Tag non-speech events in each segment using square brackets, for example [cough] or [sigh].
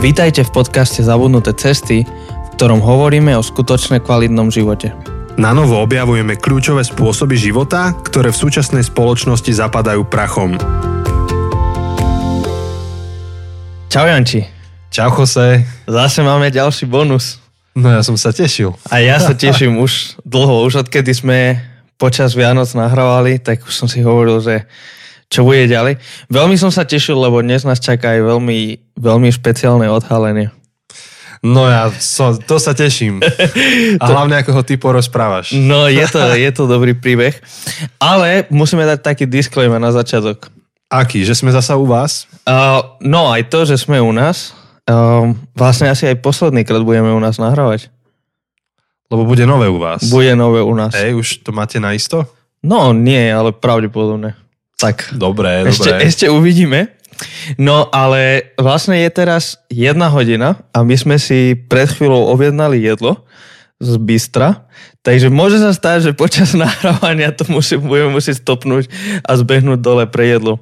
Vítajte v podcaste Zabudnuté cesty, v ktorom hovoríme o skutočne kvalitnom živote. Na novo objavujeme kľúčové spôsoby života, ktoré v súčasnej spoločnosti zapadajú prachom. Čau Janči. Čau Jose. Zase máme ďalší bonus. No ja som sa tešil. A ja sa teším už dlho, už odkedy sme počas Vianoc nahrávali, tak už som si hovoril, že čo bude ďalej. Veľmi som sa tešil, lebo dnes nás čaká aj veľmi, veľmi špeciálne odhalenie. No ja so, to sa teším. [laughs] A hlavne ako ho ty porozprávaš. No je to, [laughs] je to dobrý príbeh. Ale musíme dať taký disclaimer na začiatok. Aký? Že sme zasa u vás? Uh, no aj to, že sme u nás. Uh, vlastne asi aj posledný krát budeme u nás nahrávať. Lebo bude nové u vás. Bude nové u nás. Hej, už to máte naisto? No nie, ale pravdepodobne. Tak. Dobre, ešte, dobre. Ešte uvidíme. No ale vlastne je teraz jedna hodina a my sme si pred chvíľou objednali jedlo z Bystra, takže môže sa stať, že počas [laughs] nahrávania to musí, budeme musieť stopnúť a zbehnúť dole pre jedlo.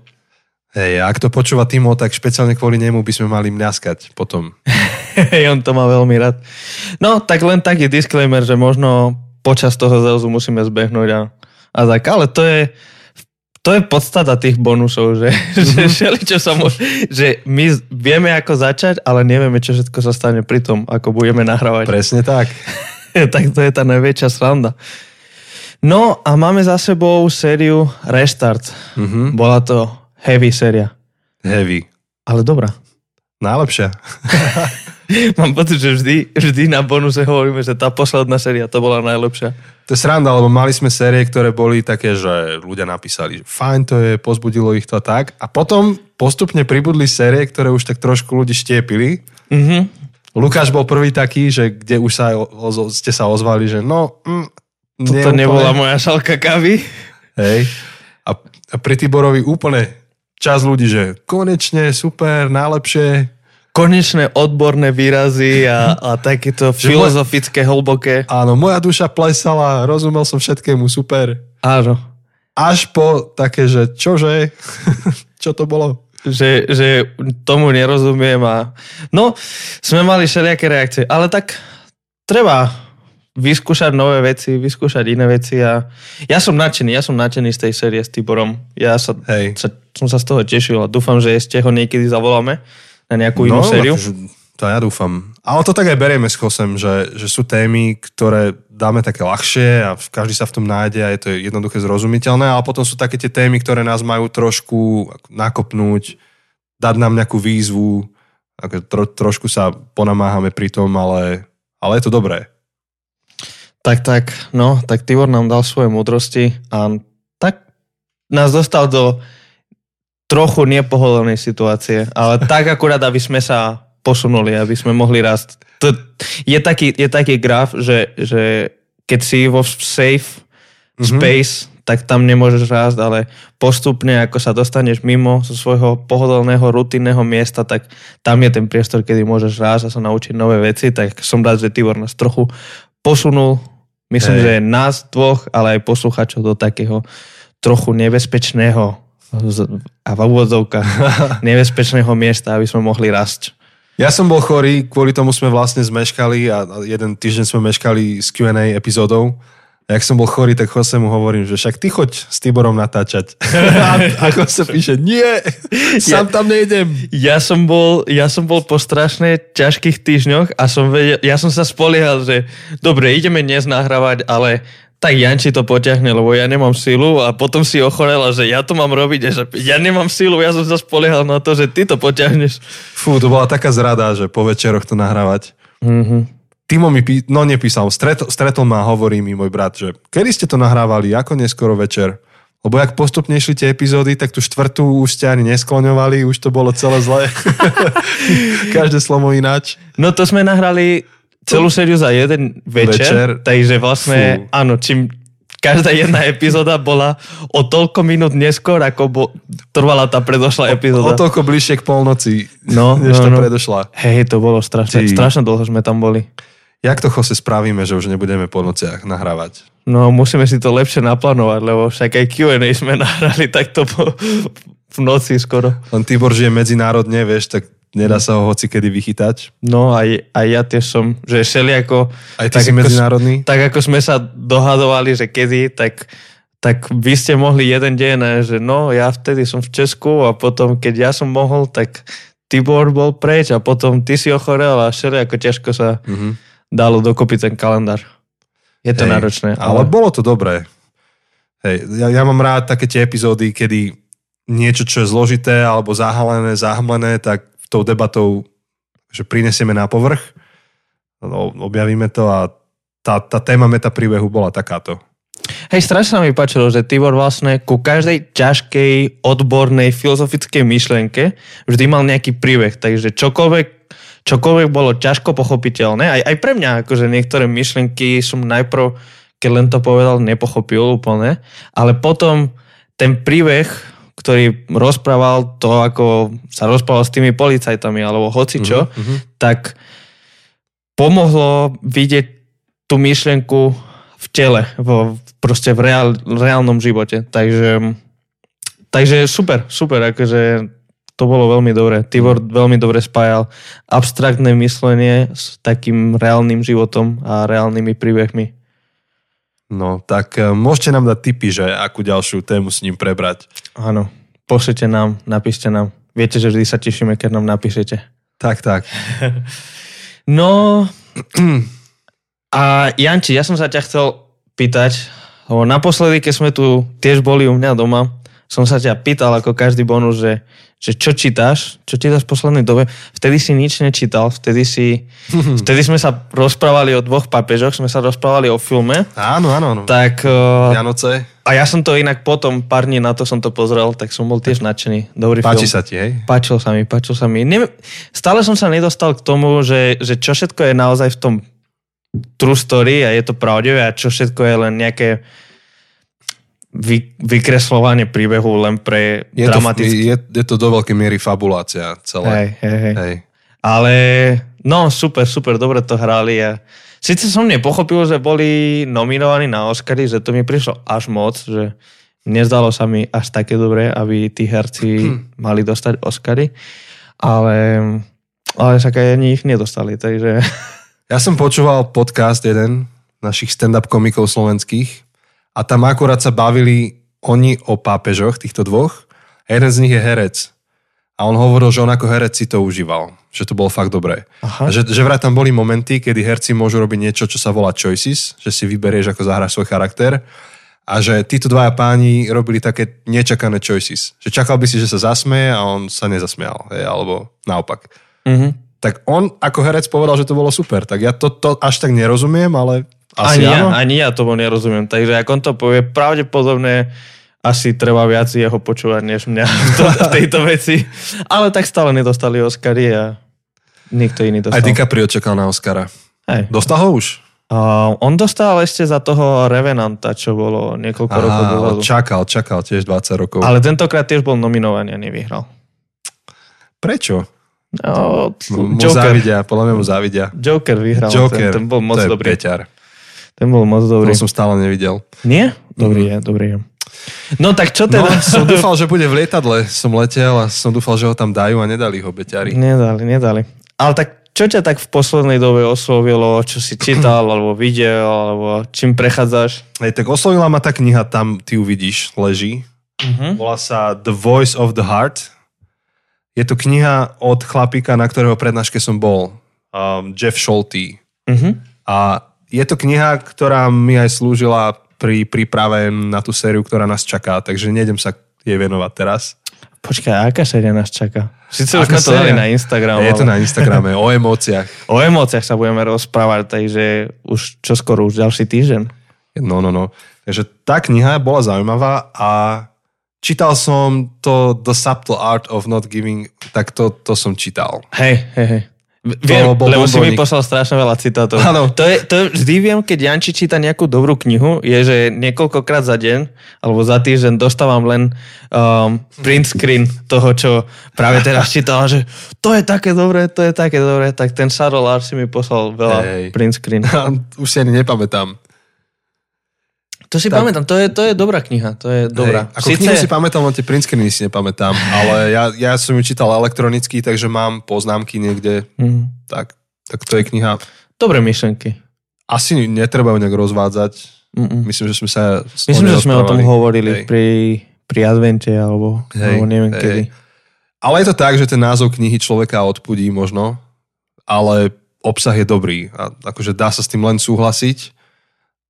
Hej, ak to počúva Timo, tak špeciálne kvôli nemu by sme mali mňaskať potom. [laughs] Hej, on to má veľmi rád. No, tak len taký disclaimer, že možno počas toho zrazu musíme zbehnúť a, a tak, ale to je, to je podstata tých bonusov, že, mm-hmm. že, čo sa môže, že my vieme ako začať, ale nevieme, čo všetko sa stane pri tom, ako budeme nahrávať. Presne tak. [laughs] tak to je tá najväčšia sranda. No a máme za sebou sériu Restart. Mm-hmm. Bola to heavy séria. Heavy. Ale dobrá. Najlepšia. [laughs] [laughs] Mám pocit, že vždy, vždy na bonuse hovoríme, že tá posledná séria to bola najlepšia. To je sranda, lebo mali sme série, ktoré boli také, že ľudia napísali, že fajn to je, pozbudilo ich to tak. A potom postupne pribudli série, ktoré už tak trošku ľudí štiepili. Mm-hmm. Lukáš bol prvý taký, že kde už sa, ozo, ste sa ozvali, že no... Mm, Toto nebola moja šalka kávy. Hej. A, a pri Tiborovi úplne čas ľudí, že konečne, super, najlepšie, konečné odborné výrazy a, a takéto [laughs] filozofické, hlboké. Áno, moja duša plesala, rozumel som všetkému, super. Áno. Až po také, že čože, [laughs] čo to bolo? Že, že tomu nerozumiem a... No, sme mali všelijaké reakcie, ale tak treba vyskúšať nové veci, vyskúšať iné veci a ja som nadšený, ja som nadšený z tej série s Tiborom. Ja sa, Hej. sa, som sa z toho tešil a dúfam, že ešte ho niekedy zavoláme na nejakú inú no, sériu? Akože, to ja dúfam. Ale to tak aj berieme s Kosem, že, že sú témy, ktoré dáme také ľahšie a každý sa v tom nájde a je to jednoduché zrozumiteľné, ale potom sú také tie témy, ktoré nás majú trošku nakopnúť, dať nám nejakú výzvu, ako tro, trošku sa ponamáhame pri tom, ale, ale je to dobré. Tak, tak, no, tak Tibor nám dal svoje múdrosti a tak nás dostal do trochu nepohodlnej situácie, ale tak akurát, aby sme sa posunuli, aby sme mohli rásť. To je, taký, je taký graf, že, že keď si vo safe mm-hmm. space, tak tam nemôžeš rásť, ale postupne, ako sa dostaneš mimo zo svojho pohodlného, rutinného miesta, tak tam je ten priestor, kedy môžeš rásť a sa naučiť nové veci, tak som rád, že Tibor nás trochu posunul, myslím, hey. že nás dvoch, ale aj posluchačov do takého trochu nebezpečného a v úvodzovkách [laughs] nebezpečného miesta, aby sme mohli rásť. Ja som bol chorý, kvôli tomu sme vlastne zmeškali a jeden týždeň sme meškali s Q&A epizódou. A jak som bol chorý, tak Jose mu hovorím, že však ty choď s Tiborom natáčať. [laughs] a, a Jose píše, nie, sám ja, tam nejdem. Ja som, bol, ja som bol po strašne ťažkých týždňoch a som vedel, ja som sa spoliehal, že dobre, ideme dnes nahrávať, ale tak Janči to poťahne, lebo ja nemám silu a potom si ochorela, že ja to mám robiť, že ja nemám silu, ja som sa spoliehal na to, že ty to poťahneš. Fú, to bola taká zrada, že po večeroch to nahrávať. Mm-hmm. Timo mi, pí- no nepísal, stretol, stretol ma a hovorí mi môj brat, že kedy ste to nahrávali, ako neskoro večer? Lebo jak postupne išli tie epizódy, tak tú štvrtú už ste ani neskloňovali, už to bolo celé zlé. [laughs] Každé slovo ináč. No to sme nahrali celú sériu za jeden večer, večer. takže vlastne, Fú. áno, čím každá jedna epizóda bola o toľko minút neskôr, ako bo, trvala tá predošlá epizóda. O, o toľko bližšie k polnoci, no, [laughs] než no, tá no. predošla. Hej, to bolo strašne, Ty. strašne dlho sme tam boli. Jak to chose spravíme, že už nebudeme po nociach nahrávať? No, musíme si to lepšie naplánovať, lebo však aj Q&A sme [laughs] nahrali takto po, v noci skoro. Len Tibor žije medzinárodne, vieš, tak nedá sa ho hoci kedy vychytať. No aj, aj ja tiež som, že ako... Aj ty si medzinárodný? Tak ako sme sa dohadovali, že kedy, tak, tak vy ste mohli jeden deň, že no, ja vtedy som v Česku a potom, keď ja som mohol, tak Tibor bol preč a potom ty si ochorel a ako ťažko sa mm-hmm. dalo dokopy ten kalendár. Je to Hej, náročné. Ale... ale bolo to dobré. Hej, ja, ja mám rád také tie epizódy, kedy niečo, čo je zložité alebo zahalené, zahmlené, tak tou debatou, že prinesieme na povrch, no, objavíme to a tá, tá téma meta príbehu bola takáto. Hej, strašne mi páčilo, že Tibor vlastne ku každej ťažkej, odbornej, filozofickej myšlienke vždy mal nejaký príbeh, takže čokoľvek, čokoľvek bolo ťažko pochopiteľné, aj, aj pre mňa, akože niektoré myšlienky som najprv, keď len to povedal, nepochopil úplne, ale potom ten príbeh ktorý rozprával to, ako sa rozprával s tými policajtami alebo hocičo, uh-huh. tak pomohlo vidieť tú myšlienku v tele, v, proste v reál, reálnom živote. Takže, takže super, super, akože to bolo veľmi dobré. Tibor veľmi dobre spájal abstraktné myslenie s takým reálnym životom a reálnymi príbehmi. No, tak e, môžete nám dať tipy, že akú ďalšiu tému s ním prebrať. Áno, pošlite nám, napíšte nám. Viete, že vždy sa tešíme, keď nám napíšete. Tak, tak. [laughs] no, a Janči, ja som sa ťa chcel pýtať, lebo naposledy, keď sme tu tiež boli u mňa doma, som sa ťa pýtal ako každý bonus, že, že čo čítaš, čo čítaš v poslednej dobe. Vtedy si nič nečítal, vtedy si, [laughs] vtedy sme sa rozprávali o dvoch papežoch, sme sa rozprávali o filme. Áno, áno, áno. Tak, uh, Vianoce. A ja som to inak potom, pár dní na to som to pozrel, tak som bol tiež nadšený. Dobrý Páči film. sa ti, hej? Páčil sa mi, páčil sa mi. Ne, stále som sa nedostal k tomu, že, že čo všetko je naozaj v tom true story a je to pravdivé a čo všetko je len nejaké vy, vykreslovanie príbehu len pre je dramatické... To, je, je to do veľkej miery fabulácia celé. Hej, hej, hej. hej. Ale no super, super, dobre to hrali a síce som nepochopil, že boli nominovaní na Oscary, že to mi prišlo až moc, že nezdalo sa mi až také dobre, aby tí herci [clears throat] mali dostať Oscary, ale, ale však aj ani ich nedostali, takže... Ja som počúval podcast jeden našich stand-up komikov slovenských a tam akurát sa bavili oni o pápežoch, týchto dvoch, a jeden z nich je herec. A on hovoril, že on ako herec si to užíval. Že to bolo fakt dobré. Aha. A že, že vraj tam boli momenty, kedy herci môžu robiť niečo, čo sa volá choices, že si vyberieš, ako zahráš svoj charakter. A že títo dvaja páni robili také nečakané choices. Že čakal by si, že sa zasmeje a on sa nezasmial. Hej, alebo naopak. Mm-hmm. Tak on ako herec povedal, že to bolo super. Tak ja to, to až tak nerozumiem, ale asi ani, ja, ani ja tomu nerozumiem. Takže ak on to povie, pravdepodobne asi treba viac jeho počúvať, než mňa [laughs] to, v tejto veci. Ale tak stále nedostali Oscary a nikto iný dostal. Aj DiCaprio čakal na Oscara. Hej. Dostal ho už? Uh, on dostal ešte za toho Revenanta, čo bolo niekoľko Aha, rokov dozadu. Čakal, čakal tiež 20 rokov. Ale tentokrát tiež bol nominovaný a nevyhral. Prečo? No, mu Joker. závidia, podľa mňa mu závidia. Joker vyhral, Joker, ten, ten bol moc to je dobrý. Peťar. Ten bol moc dobrý. To som stále nevidel. Nie? Dobrý mm. je, dobrý je. No tak čo teda? No, som [laughs] dúfal, že bude v lietadle. Som letel a som dúfal, že ho tam dajú a nedali ho beťari. Nedali, nedali. Ale tak čo ťa tak v poslednej dobe oslovilo, čo si čítal, [clears throat] alebo videl, alebo čím prechádzaš? Hej, tak oslovila ma tá kniha, tam ty ju vidíš, leží. Uh-huh. Volá sa The Voice of the Heart. Je to kniha od chlapíka, na ktorého prednáške som bol. Um, Jeff Schulte. Uh-huh. A je to kniha, ktorá mi aj slúžila pri príprave na tú sériu, ktorá nás čaká, takže nejdem sa jej venovať teraz. Počkaj, aká séria nás čaká? Sice už sme to dali na Instagram. Je to na Instagrame, o emóciách. [laughs] O emóciách sa budeme rozprávať, takže už čoskoro, už ďalší týždeň. No, no, no. Takže tá kniha bola zaujímavá a čítal som to The Subtle Art of Not Giving, tak to, to som čítal. Hej, hej, hej. Viem, bol lebo si mi poslal strašne veľa citátov. Ano. To, je, to vždy viem, keď Janči číta nejakú dobrú knihu, je, že niekoľkokrát za deň alebo za týždeň dostávam len um, print screen toho, čo práve teraz čítal, že to je také dobré, to je také dobré, tak ten Lars si mi poslal veľa hey. print screen. [laughs] Už si ani nepamätám. To si tak, pamätám, to je, to je dobrá kniha, to je dobrá. Hej, ako Sice... knihu si pamätám, len tie print screeny si nepamätám, [laughs] ale ja, ja som ju čítal elektronicky, takže mám poznámky niekde, mm. tak, tak to je kniha. Dobré myšlenky. Asi netreba ju nejak rozvádzať. Mm-mm. Myslím, že sme sa... Myslím, že sme o tom hovorili pri, pri advente alebo, hej, alebo neviem hej. kedy. Ale je to tak, že ten názov knihy človeka odpudí možno, ale obsah je dobrý a akože dá sa s tým len súhlasiť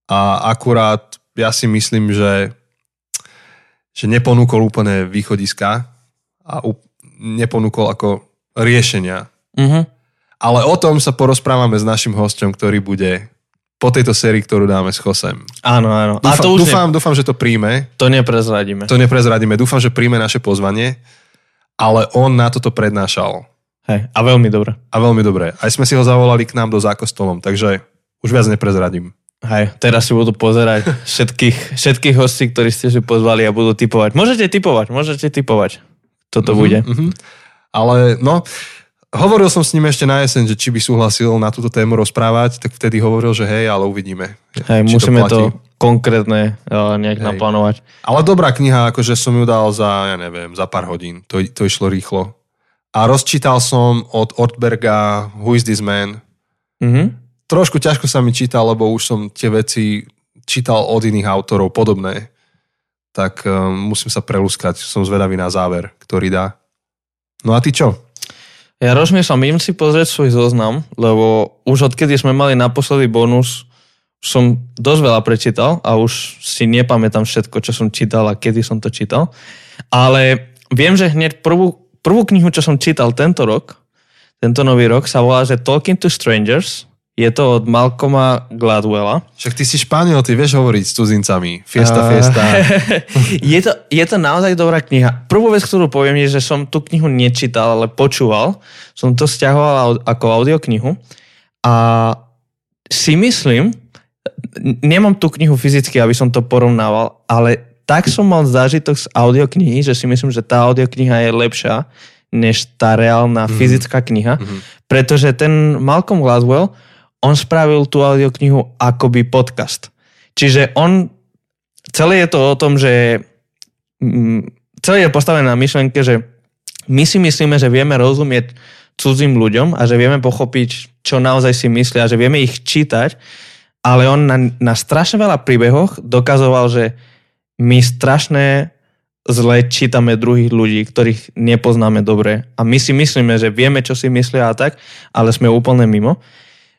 a akurát ja si myslím, že, že neponúkol úplne východiska a neponúkol ako riešenia. Mm-hmm. Ale o tom sa porozprávame s našim hostom, ktorý bude po tejto sérii, ktorú dáme s Chosem. Áno, áno. Dúfam, a to už dúfam, ne... dúfam, že to príjme. To neprezradíme. To neprezradíme. Dúfam, že príjme naše pozvanie, ale on na toto prednášal. Hej, a veľmi dobre. A veľmi dobre. Aj sme si ho zavolali k nám do zákostolom, takže už viac neprezradím. Hej, teraz si budú pozerať všetkých, všetkých hostí, ktorí ste si pozvali a budú typovať. Môžete typovať, môžete typovať. Toto mm-hmm, bude. Mm-hmm. Ale no, hovoril som s ním ešte na jeseň, že či by súhlasil na túto tému rozprávať, tak vtedy hovoril, že hej, ale uvidíme. Hej, musíme to, to konkrétne uh, nejak hej. naplánovať. Ale dobrá kniha, akože som ju dal za, ja neviem, za pár hodín. To, to išlo rýchlo. A rozčítal som od Ortberga Who is this man? Mm-hmm trošku ťažko sa mi čítal, lebo už som tie veci čítal od iných autorov podobné. Tak um, musím sa prelúskať, som zvedavý na záver, ktorý dá. No a ty čo? Ja rozmýšľam, idem si pozrieť svoj zoznam, lebo už odkedy sme mali naposledy bonus, som dosť veľa prečítal a už si nepamätám všetko, čo som čítal a kedy som to čítal. Ale viem, že hneď prvú, prvú knihu, čo som čítal tento rok, tento nový rok, sa volá, že Talking to Strangers je to od Malcoma Gladwella. Však ty si Španiel, ty vieš hovoriť s cudzincami. Fiesta, uh, fiesta. [laughs] je, to, je to naozaj dobrá kniha. Prvú vec, ktorú poviem, je, že som tú knihu nečítal, ale počúval. Som to stiahoval ako audioknihu. A si myslím, nemám tú knihu fyzicky, aby som to porovnával, ale tak som mal zážitok z audioknihy, že si myslím, že tá audiokniha je lepšia než tá reálna mm. fyzická kniha. Mm. Pretože ten Malcolm Gladwell, on spravil tú audioknihu akoby podcast. Čiže on, celé je to o tom, že mm, celé je postavené na myšlenke, že my si myslíme, že vieme rozumieť cudzím ľuďom a že vieme pochopiť, čo naozaj si myslia, že vieme ich čítať, ale on na, na strašne veľa príbehoch dokazoval, že my strašné zle čítame druhých ľudí, ktorých nepoznáme dobre a my si myslíme, že vieme, čo si myslia a tak, ale sme úplne mimo.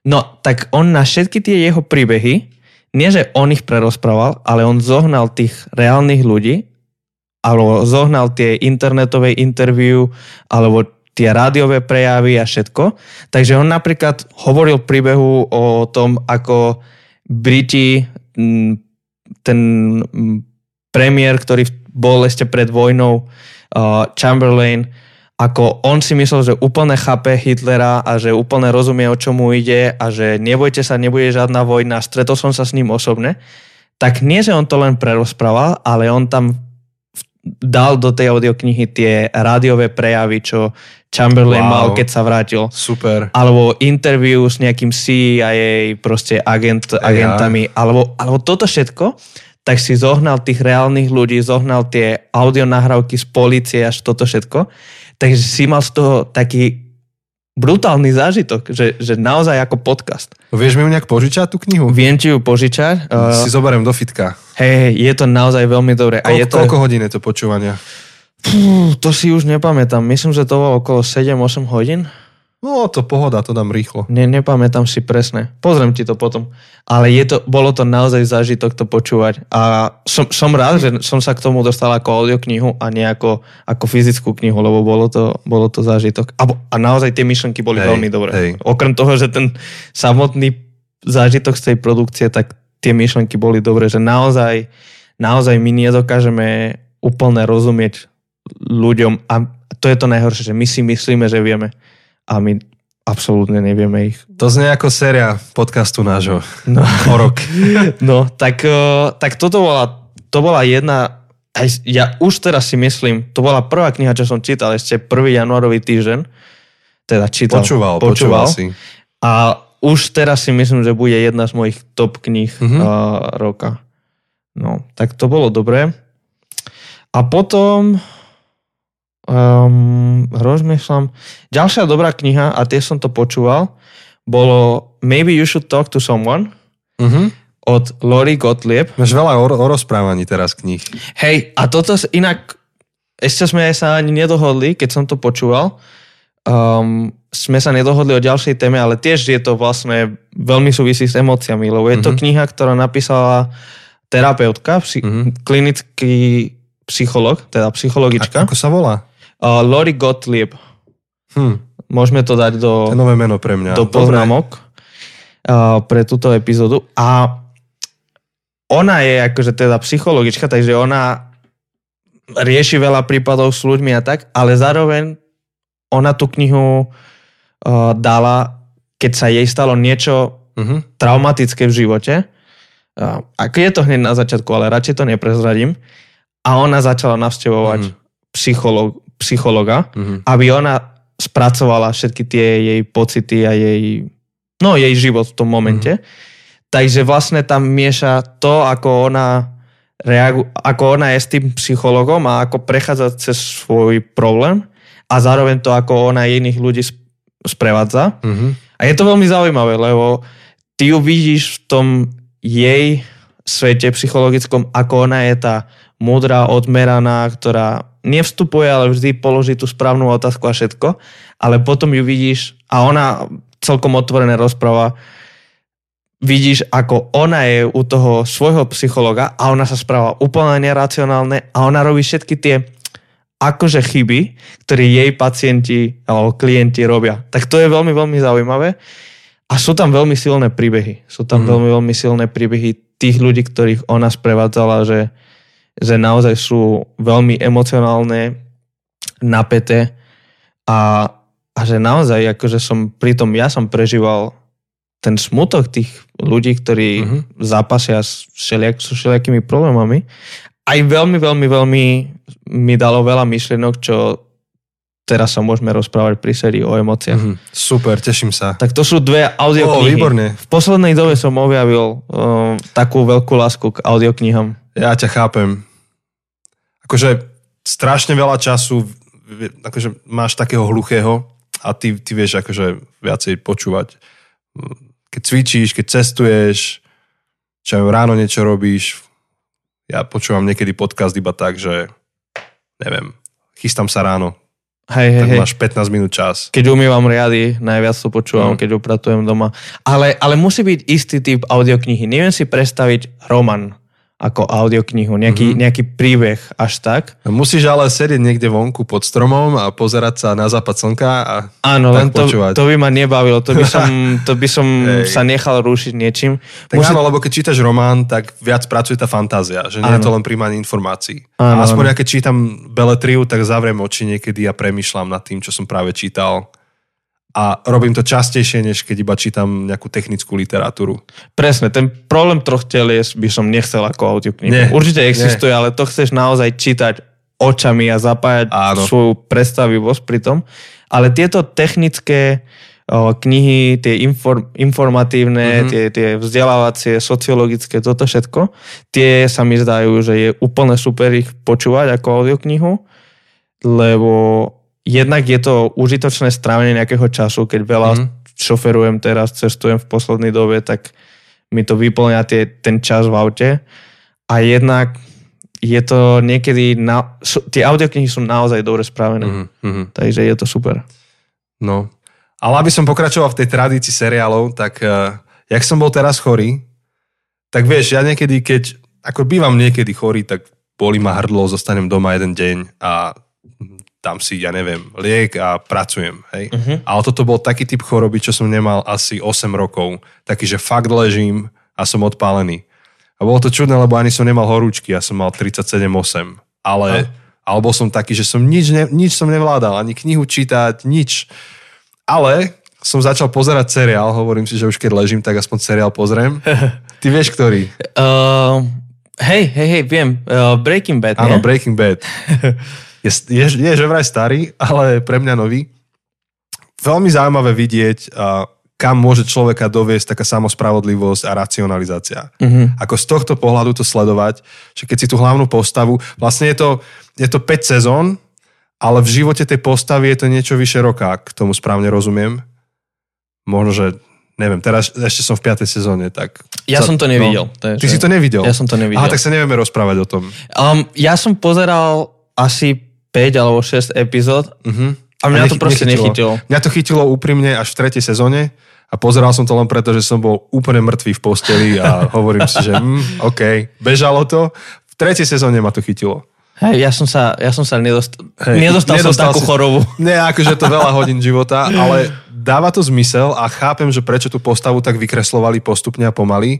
No, tak on na všetky tie jeho príbehy, nie že on ich prerozprával, ale on zohnal tých reálnych ľudí, alebo zohnal tie internetové interview, alebo tie rádiové prejavy a všetko. Takže on napríklad hovoril príbehu o tom, ako Briti, ten premiér, ktorý bol ešte pred vojnou, Chamberlain, ako on si myslel, že úplne chápe Hitlera a že úplne rozumie, o čomu ide a že nebojte sa, nebude žiadna vojna, stretol som sa s ním osobne, tak nie, že on to len prerozprával, ale on tam dal do tej audioknihy tie rádiové prejavy, čo Chamberlain wow. mal, keď sa vrátil. Super. Alebo interview s nejakým CIA, proste agent, agentami, ja. alebo, alebo toto všetko, tak si zohnal tých reálnych ľudí, zohnal tie audionahrávky z policie až toto všetko Takže si mal z toho taký brutálny zážitok, že, že naozaj ako podcast. Vieš mi ju nejak požičať tú knihu? Viem ti ju požičať. Si zoberiem do fitka. Hej, je to naozaj veľmi dobré. Koľko, a je to... koľko hodín je to počúvania? Pú, to si už nepamätám. Myslím, že to bolo okolo 7-8 hodín. No, to pohoda, to dám rýchlo. Ne, nepamätám si presne. Pozriem ti to potom. Ale je to, bolo to naozaj zážitok to počúvať. A som, som rád, že som sa k tomu dostal ako audioknihu a nie ako, ako fyzickú knihu, lebo bolo to, bolo to zážitok. A, a naozaj tie myšlenky boli hej, veľmi dobré. Hej. Okrem toho, že ten samotný zážitok z tej produkcie, tak tie myšlenky boli dobré, že naozaj, naozaj my nedokážeme úplne rozumieť ľuďom a to je to najhoršie, že my si myslíme, že vieme a my absolútne nevieme ich. To znie ako séria podcastu nášho no. o rok. [laughs] no, tak, eh, tak toto bola, to bola jedna, aj ja už teraz si myslím, to bola prvá kniha, čo som čítal ešte 1. januárový týždeň, teda čítal. Počúval, počúval, počúval si. A už teraz si myslím, že bude jedna z mojich top kníh mm-hmm. uh, roka. No, tak to bolo dobré. A potom um, rozmýšľam, ďalšia dobrá kniha, a tie som to počúval, bolo Maybe You Should Talk to Someone Uh-huh. od Lori Gottlieb. Máš veľa o, o rozprávaní teraz kníh. Hej, a toto inak, ešte sme sa ani nedohodli, keď som to počúval, um, sme sa nedohodli o ďalšej téme, ale tiež je to vlastne veľmi súvisí s emóciami, lebo je to Mhm. kniha, ktorá napísala terapeutka, psi- Mhm. klinický psycholog, teda A, psychologička, ako sa volá? Uh, Lori Gottlieb. Hm, Môžeme to dať do, to nové meno pre mňa. do poznámok uh, pre túto epizódu. A ona je akože teda psychologička, takže ona rieši veľa prípadov s ľuďmi a tak, ale zároveň ona tú knihu uh, dala, keď sa jej stalo niečo Uh-huh. traumatické v živote. Uh, ako je to hneď na začiatku, ale radšej to neprezradím. A ona začala navštevovať Mhm. psycholog, psychologa Uh-huh. aby ona spracovala všetky tie jej pocity a jej, no jej život v tom momente. Mm-hmm. Takže vlastne tam mieša to, ako ona reagu- ako ona je s tým psychologom a ako prechádza cez svoj problém a zároveň to, ako ona iných ľudí sp- sprevádza. Uh-huh. A je to veľmi zaujímavé, lebo ty ju vidíš v tom jej svete psychologickom, ako ona je tá múdra, odmeraná, ktorá nevstupuje, ale vždy položí tú správnu otázku a všetko. Ale potom ju vidíš a ona celkom otvorené rozpráva. Vidíš, ako ona je u toho svojho psychologa a ona sa správa úplne neracionálne a ona robí všetky tie akože chyby, ktoré jej pacienti alebo klienti robia. Tak to je veľmi, veľmi zaujímavé. A sú tam veľmi silné príbehy. Sú tam mm. veľmi, veľmi silné príbehy tých ľudí, ktorých ona sprevádzala, že, že naozaj sú veľmi emocionálne, napäté a, a že naozaj, akože som pri tom, ja som prežíval ten smutok tých ľudí, ktorí mm-hmm. zápasia s, všelijak, s všelijakými problémami. Aj veľmi, veľmi, veľmi mi dalo veľa myšlienok, čo teraz sa môžeme rozprávať pri sérii o emóciách. Uh-huh. Super, teším sa. Tak to sú dve audioknihy. výborne. V poslednej dobe som objavil uh, takú veľkú lásku k audioknihám. Ja ťa chápem. Akože strašne veľa času akože máš takého hluchého a ty, ty vieš akože viacej počúvať. Keď cvičíš, keď cestuješ, čo ráno niečo robíš. Ja počúvam niekedy podcast iba tak, že neviem, chystám sa ráno, Hej, hej, tak hej. máš 15 minút čas. Keď umývam riady, najviac to počúvam, Mm. keď upratujem doma. Ale, ale musí byť istý typ audioknihy. Neviem si predstaviť roman ako audioknihu, nejaký, Mhm. mm-hmm. nejaký príbeh až tak. Musíš ale sedieť niekde vonku pod stromom a pozerať sa na západ slnka a Áno, len to, počúvať. to by ma nebavilo, to by som, [laughs] to by som sa nechal rušiť niečím. Tak Musí... áno, lebo keď čítaš román, tak viac pracuje tá fantázia, že nie je Áno. to len príjmanie informácií. Áno, aspoň áno. ja keď čítam beletriu, tak zavriem oči niekedy a premyšľam nad tým, čo som práve čítal. A robím to častejšie, než keď iba čítam nejakú technickú literatúru. Presne, ten problém troch telies by som nechcel ako audioknihu. Nie, Určite existuje, ale to chceš naozaj čítať očami a zapájať Áno. svoju predstavivosť pri tom. Ale tieto technické o, knihy, tie inform, informatívne, Mhm. tie, tie vzdelávacie, sociologické, toto všetko, tie sa mi zdajú, že je úplne super ich počúvať ako audioknihu, lebo jednak je to užitočné strávenie nejakého času, keď veľa Mhm. mm-hmm. šoferujem teraz, cestujem v poslednej dobe, tak mi to vyplňa tie, ten čas v aute. A jednak je to niekedy, na, sú, tie audioknihy sú naozaj dobre spravené. Mm. Mm-hmm. Takže je to super. No. Ale aby som pokračoval v tej tradícii seriálov, tak uh, jak som bol teraz chorý, tak vieš, ja niekedy, keď, ako bývam niekedy chorý, tak bolí ma hrdlo, zostanem doma jeden deň a dám si, ja neviem, liek a pracujem, hej. Uh-huh. Ale toto bol taký typ choroby, čo som nemal asi 8 rokov. Taký, že fakt ležím a som odpálený. A bolo to čudné, lebo ani som nemal horúčky, ja som mal 37,8. Ale, ale bol som taký, že som nič, ne, nič som nevládal, ani knihu čítať, nič. Ale som začal pozerať seriál, hovorím si, že už keď ležím, tak aspoň seriál pozriem. [laughs] Ty vieš, ktorý? Uh, hej, hej, hej, viem. Uh, Breaking Bad, Áno, nie? Breaking Bad. [laughs] Je, je, je že vraj starý, ale pre mňa nový. Veľmi zaujímavé vidieť, a kam môže človeka doviesť taká samospravodlivosť a racionalizácia. Mhm. Ako z tohto pohľadu to sledovať, že keď si tú hlavnú postavu, vlastne je to, je to 5 sezón, ale v živote tej postavy je to niečo vyše roka, ak tomu správne rozumiem. Možno, že neviem, teraz ešte som v 5. sezóne, tak... Ja som to nevidel. No, ty si to nevidel? Ja som to nevidel. Aha, tak sa nevieme rozprávať o tom. Um, ja som pozeral asi 5 alebo 6 epizód Uh-huh. a mňa nech- to proste nechytilo. Mňa to chytilo úprimne až v tretej sezóne a pozeral som to len preto, že som bol úplne mŕtvý v posteli a [laughs] hovorím si, že mm, OK, bežalo to. V tretej sezóne ma to chytilo. Hej, ja som sa, ja som sa nedostal, Hej, nedostal, nedostal som takú si- chorobu. [laughs] Nie, akože to veľa hodín [laughs] života, ale dáva to zmysel a chápem, že prečo tú postavu tak vykreslovali postupne a pomaly.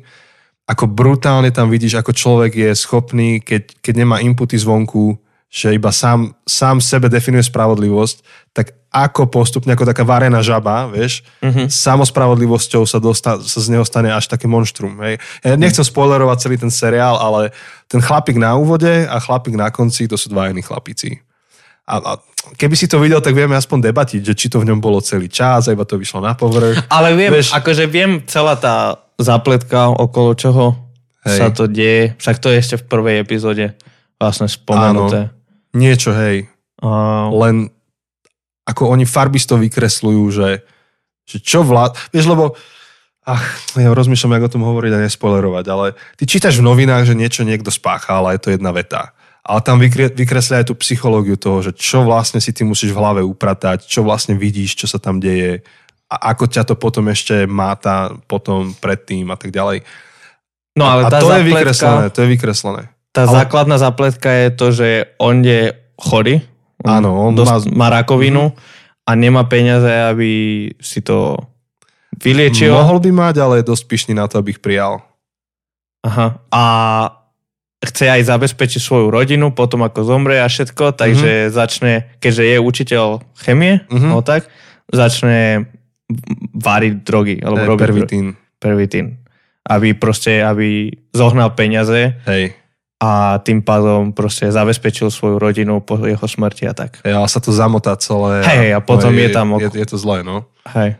Ako brutálne tam vidíš, ako človek je schopný, keď, keď nemá inputy zvonku, že iba sám, sám sebe definuje spravodlivosť, tak ako postupne, ako taká varená žaba, vieš, mm-hmm. samospravodlivosťou sa, dosta, sa z neho stane až také monštrum. Hej. Ja nechcem spoilerovať celý ten seriál, ale ten chlapík na úvode a chlapík na konci, to sú dva iní chlapíci. A, a keby si to videl, tak vieme aspoň debatiť, že či to v ňom bolo celý čas, a iba to vyšlo na povrch. Ale viem, Vieš- akože viem celá tá zapletka, okolo čoho Hej. sa to deje. Však to je ešte v prvej epizóde vlastne spomenuté. Niečo, hej. Uh, Len ako oni farbisto vykresľujú, že, že čo vlád... Vieš, lebo ach, ja rozmýšľam, ako o tom hovoriť a nespoilerovať, ale ty čítaš v novinách, že niečo niekto spáchal a je to jedna veta. Ale tam vykre, vykreslia aj tú psychológiu toho, že čo vlastne si ty musíš v hlave upratať, čo vlastne vidíš, čo sa tam deje a ako ťa to potom ešte máta potom predtým a tak ďalej. no ale a tá to je vykreslené, to je vykreslené. Tá ale- základná zapletka je to, že on je chorý. Áno, on dosť, má- má rakovinu a nemá peniaze, aby si to vyliečil. Mohol by mať, ale je dosť pyšný na to, aby ich prijal. Aha. A chce aj zabezpečiť svoju rodinu potom ako zomrie a všetko, takže mm-hmm. začne, keďže je učiteľ chemie, Mhm. mm-hmm. no tak, začne variť drogy, alebo Hej, robiť pervitín. pervitín. Aby proste, aby zohnal peniaze Hej. A tým pádom proste zabezpečil svoju rodinu po jeho smrti a tak. Ale sa to zamotá celé. Hej, a potom je tam Je, ok- je to zlé, no. Hej.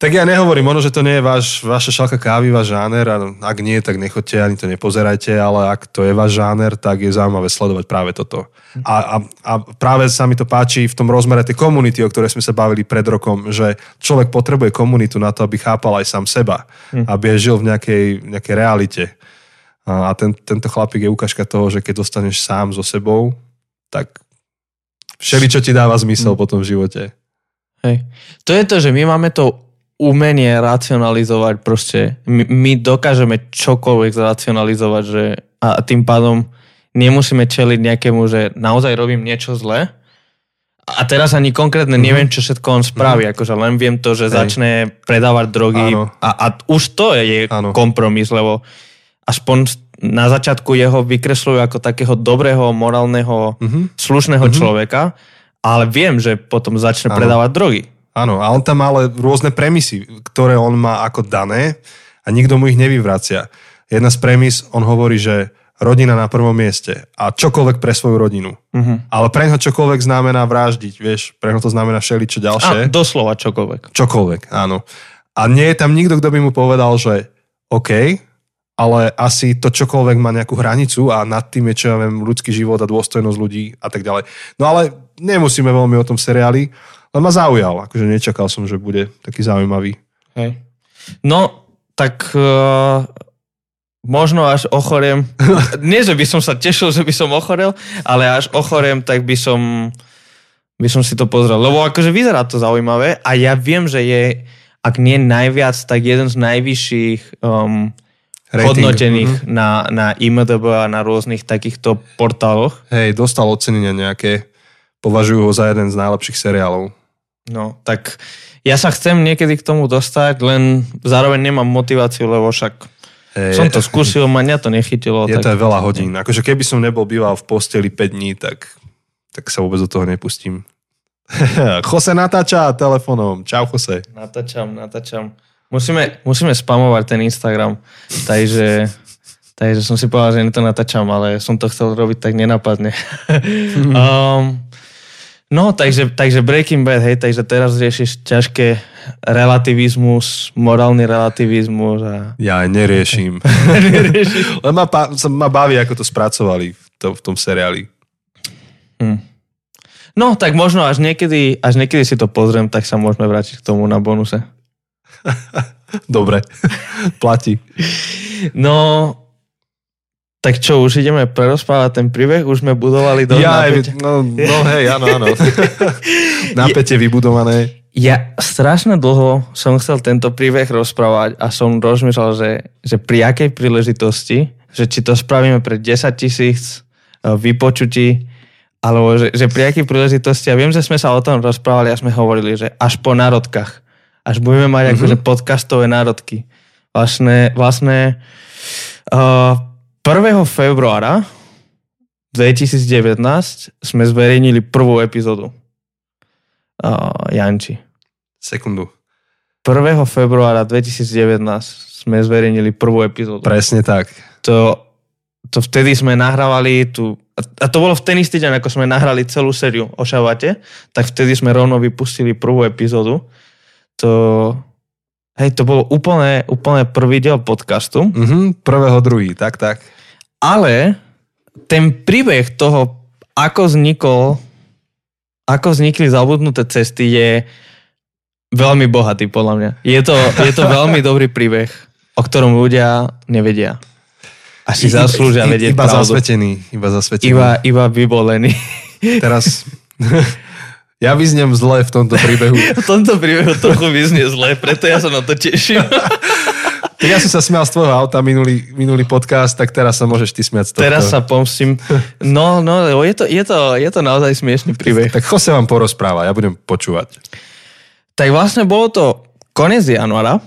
Tak ja nehovorím, možno, že to nie je váš, vaša šalka kávy, váš žáner a ak nie, tak nechoďte ani to nepozerajte, ale ak to je váš žáner, tak je zaujímavé sledovať práve toto. A, a, a práve sa mi to páči v tom rozmere tej komunity, o ktorej sme sa bavili pred rokom, že človek potrebuje komunitu na to, aby chápal aj sám seba, aby aj žil v nejakej, nejakej realite. A, ten, tento chlapík je ukážka toho, že keď dostaneš sám so sebou, tak všeli, čo ti dáva zmysel potom v živote. Hej. To je to, že my máme to umenie racionalizovať proste. My, my dokážeme čokoľvek zracionalizovať, že a tým pádom nemusíme čeliť nejakému, že naozaj robím niečo zlé. A teraz ani konkrétne neviem, čo všetko on spraví. Akože len viem to, že. Hej. začne predávať drogy Áno. a, a už to je Áno. kompromis, lebo aspoň na začiatku jeho vykresľujú ako takého dobrého, morálneho, Mhm. slušného človeka, ale viem, že potom začne Áno. predávať drogy. Áno, a on tam má ale rôzne premisy, ktoré on má ako dané a nikto mu ich nevyvracia. Jedna z premis, on hovorí, že rodina na prvom mieste a čokoľvek pre svoju rodinu. Mhm. Ale pre ňo čokoľvek znamená vraždiť, vieš, pre ňo to znamená všeličo A ďalšie. doslova čokoľvek. Čokoľvek, áno. A nie je tam nikto, kto by mu povedal, že OK, ale asi to čokoľvek má nejakú hranicu a nad tým je, čo ja viem, ľudský život a dôstojnosť ľudí a tak ďalej. No ale nemusíme veľmi o tom seriáli, len ma zaujal. Akože nečakal som, že bude taký zaujímavý. Hej. No, tak uh, možno až ochoriem. [laughs] Nie, že by som sa tešil, že by som ochorel, ale až ochoriem, tak by som, by som si to pozrel. Lebo akože vyzerá to zaujímavé a ja viem, že je, ak nie najviac, tak jeden z najvyšších um, Rating. hodnotených Mhm. na, na IMDB a na rôznych takýchto portáloch. Hej, dostal ocenenia nejaké. Považujú ho za jeden z najlepších seriálov. No, tak ja sa chcem niekedy k tomu dostať, len zároveň nemám motiváciu, lebo však Hej, som to skúsil, ma mňa to nechytilo. Je tak... to aj veľa hodín. Akože keby som nebol býval v posteli 5 dní, tak, tak sa vôbec do toho nepustím. [laughs] Jose natáča telefónom. Čau, Jose. Natáčam, natáčam. Musíme, musíme spamovať ten Instagram, takže, [laughs] takže som si povedal, že to natáčam, ale som to chcel robiť tak nenapadne. [laughs] um, No, takže, takže Breaking Bad, hej, takže teraz riešiš ťažké relativizmus, morálny relativizmus a... Ja neriešim. [laughs] Len ma, ma baví, ako to spracovali v, to, v tom seriáli. Hm. No, tak možno až niekedy, až niekedy si to pozriem, tak sa môžeme vrátiť k tomu na bonuse. [laughs] Dobre, platí. No, tak čo, už ideme prerozprávať ten príbeh? Už sme budovali do ja, no, no hej, áno, áno. [laughs] Napätie vybudované. Ja strašne dlho som chcel tento príbeh rozprávať a som rozmýšľal, že, že pri akej príležitosti, že či to spravíme pre 10 tisíc e, vypočutí, alebo že, že pri akej príležitosti. A viem, že sme sa o tom rozprávali a sme hovorili, že až po národkách. Až budeme mať mm-hmm. akože podcastové národky. Vlastne, vlastne uh, 1. februára 2019 sme zverejnili prvú epizódu. Uh, Janči. Sekundu. 1. februára 2019 sme zverejnili prvú epizódu. Presne tak. To, to vtedy sme nahrávali tu, a to bolo v ten istý deň, ako sme nahrali celú sériu o Šavate, tak vtedy sme rovno vypustili prvú epizódu. To, Hej, to bol úplne, úplne prvý diel podcastu. Mhm, prvého, druhý, tak, tak. Ale ten príbeh toho, ako vznikol, ako vznikli zabudnuté cesty je veľmi bohatý, podľa mňa. Je to, je to veľmi [laughs] dobrý príbeh, o ktorom ľudia nevedia. A si zaslúžia vedieť Iba pravdu. zasvetený. Iba zasvetený. Iba, iba vybolený. Teraz [laughs] Ja vyznem zle v tomto príbehu. [laughs] v tomto príbehu trochu vyznie zle, preto ja sa na to teším. [laughs] tak ja som sa smial z tvojho auta minulý, minulý podcast, tak teraz sa môžeš ty smiať z toho. Teraz sa pomstím. No, no, je to, je to, je to naozaj smiešný príbeh. Tak sa vám porozpráva, ja budem počúvať. Tak vlastne bolo to konec januára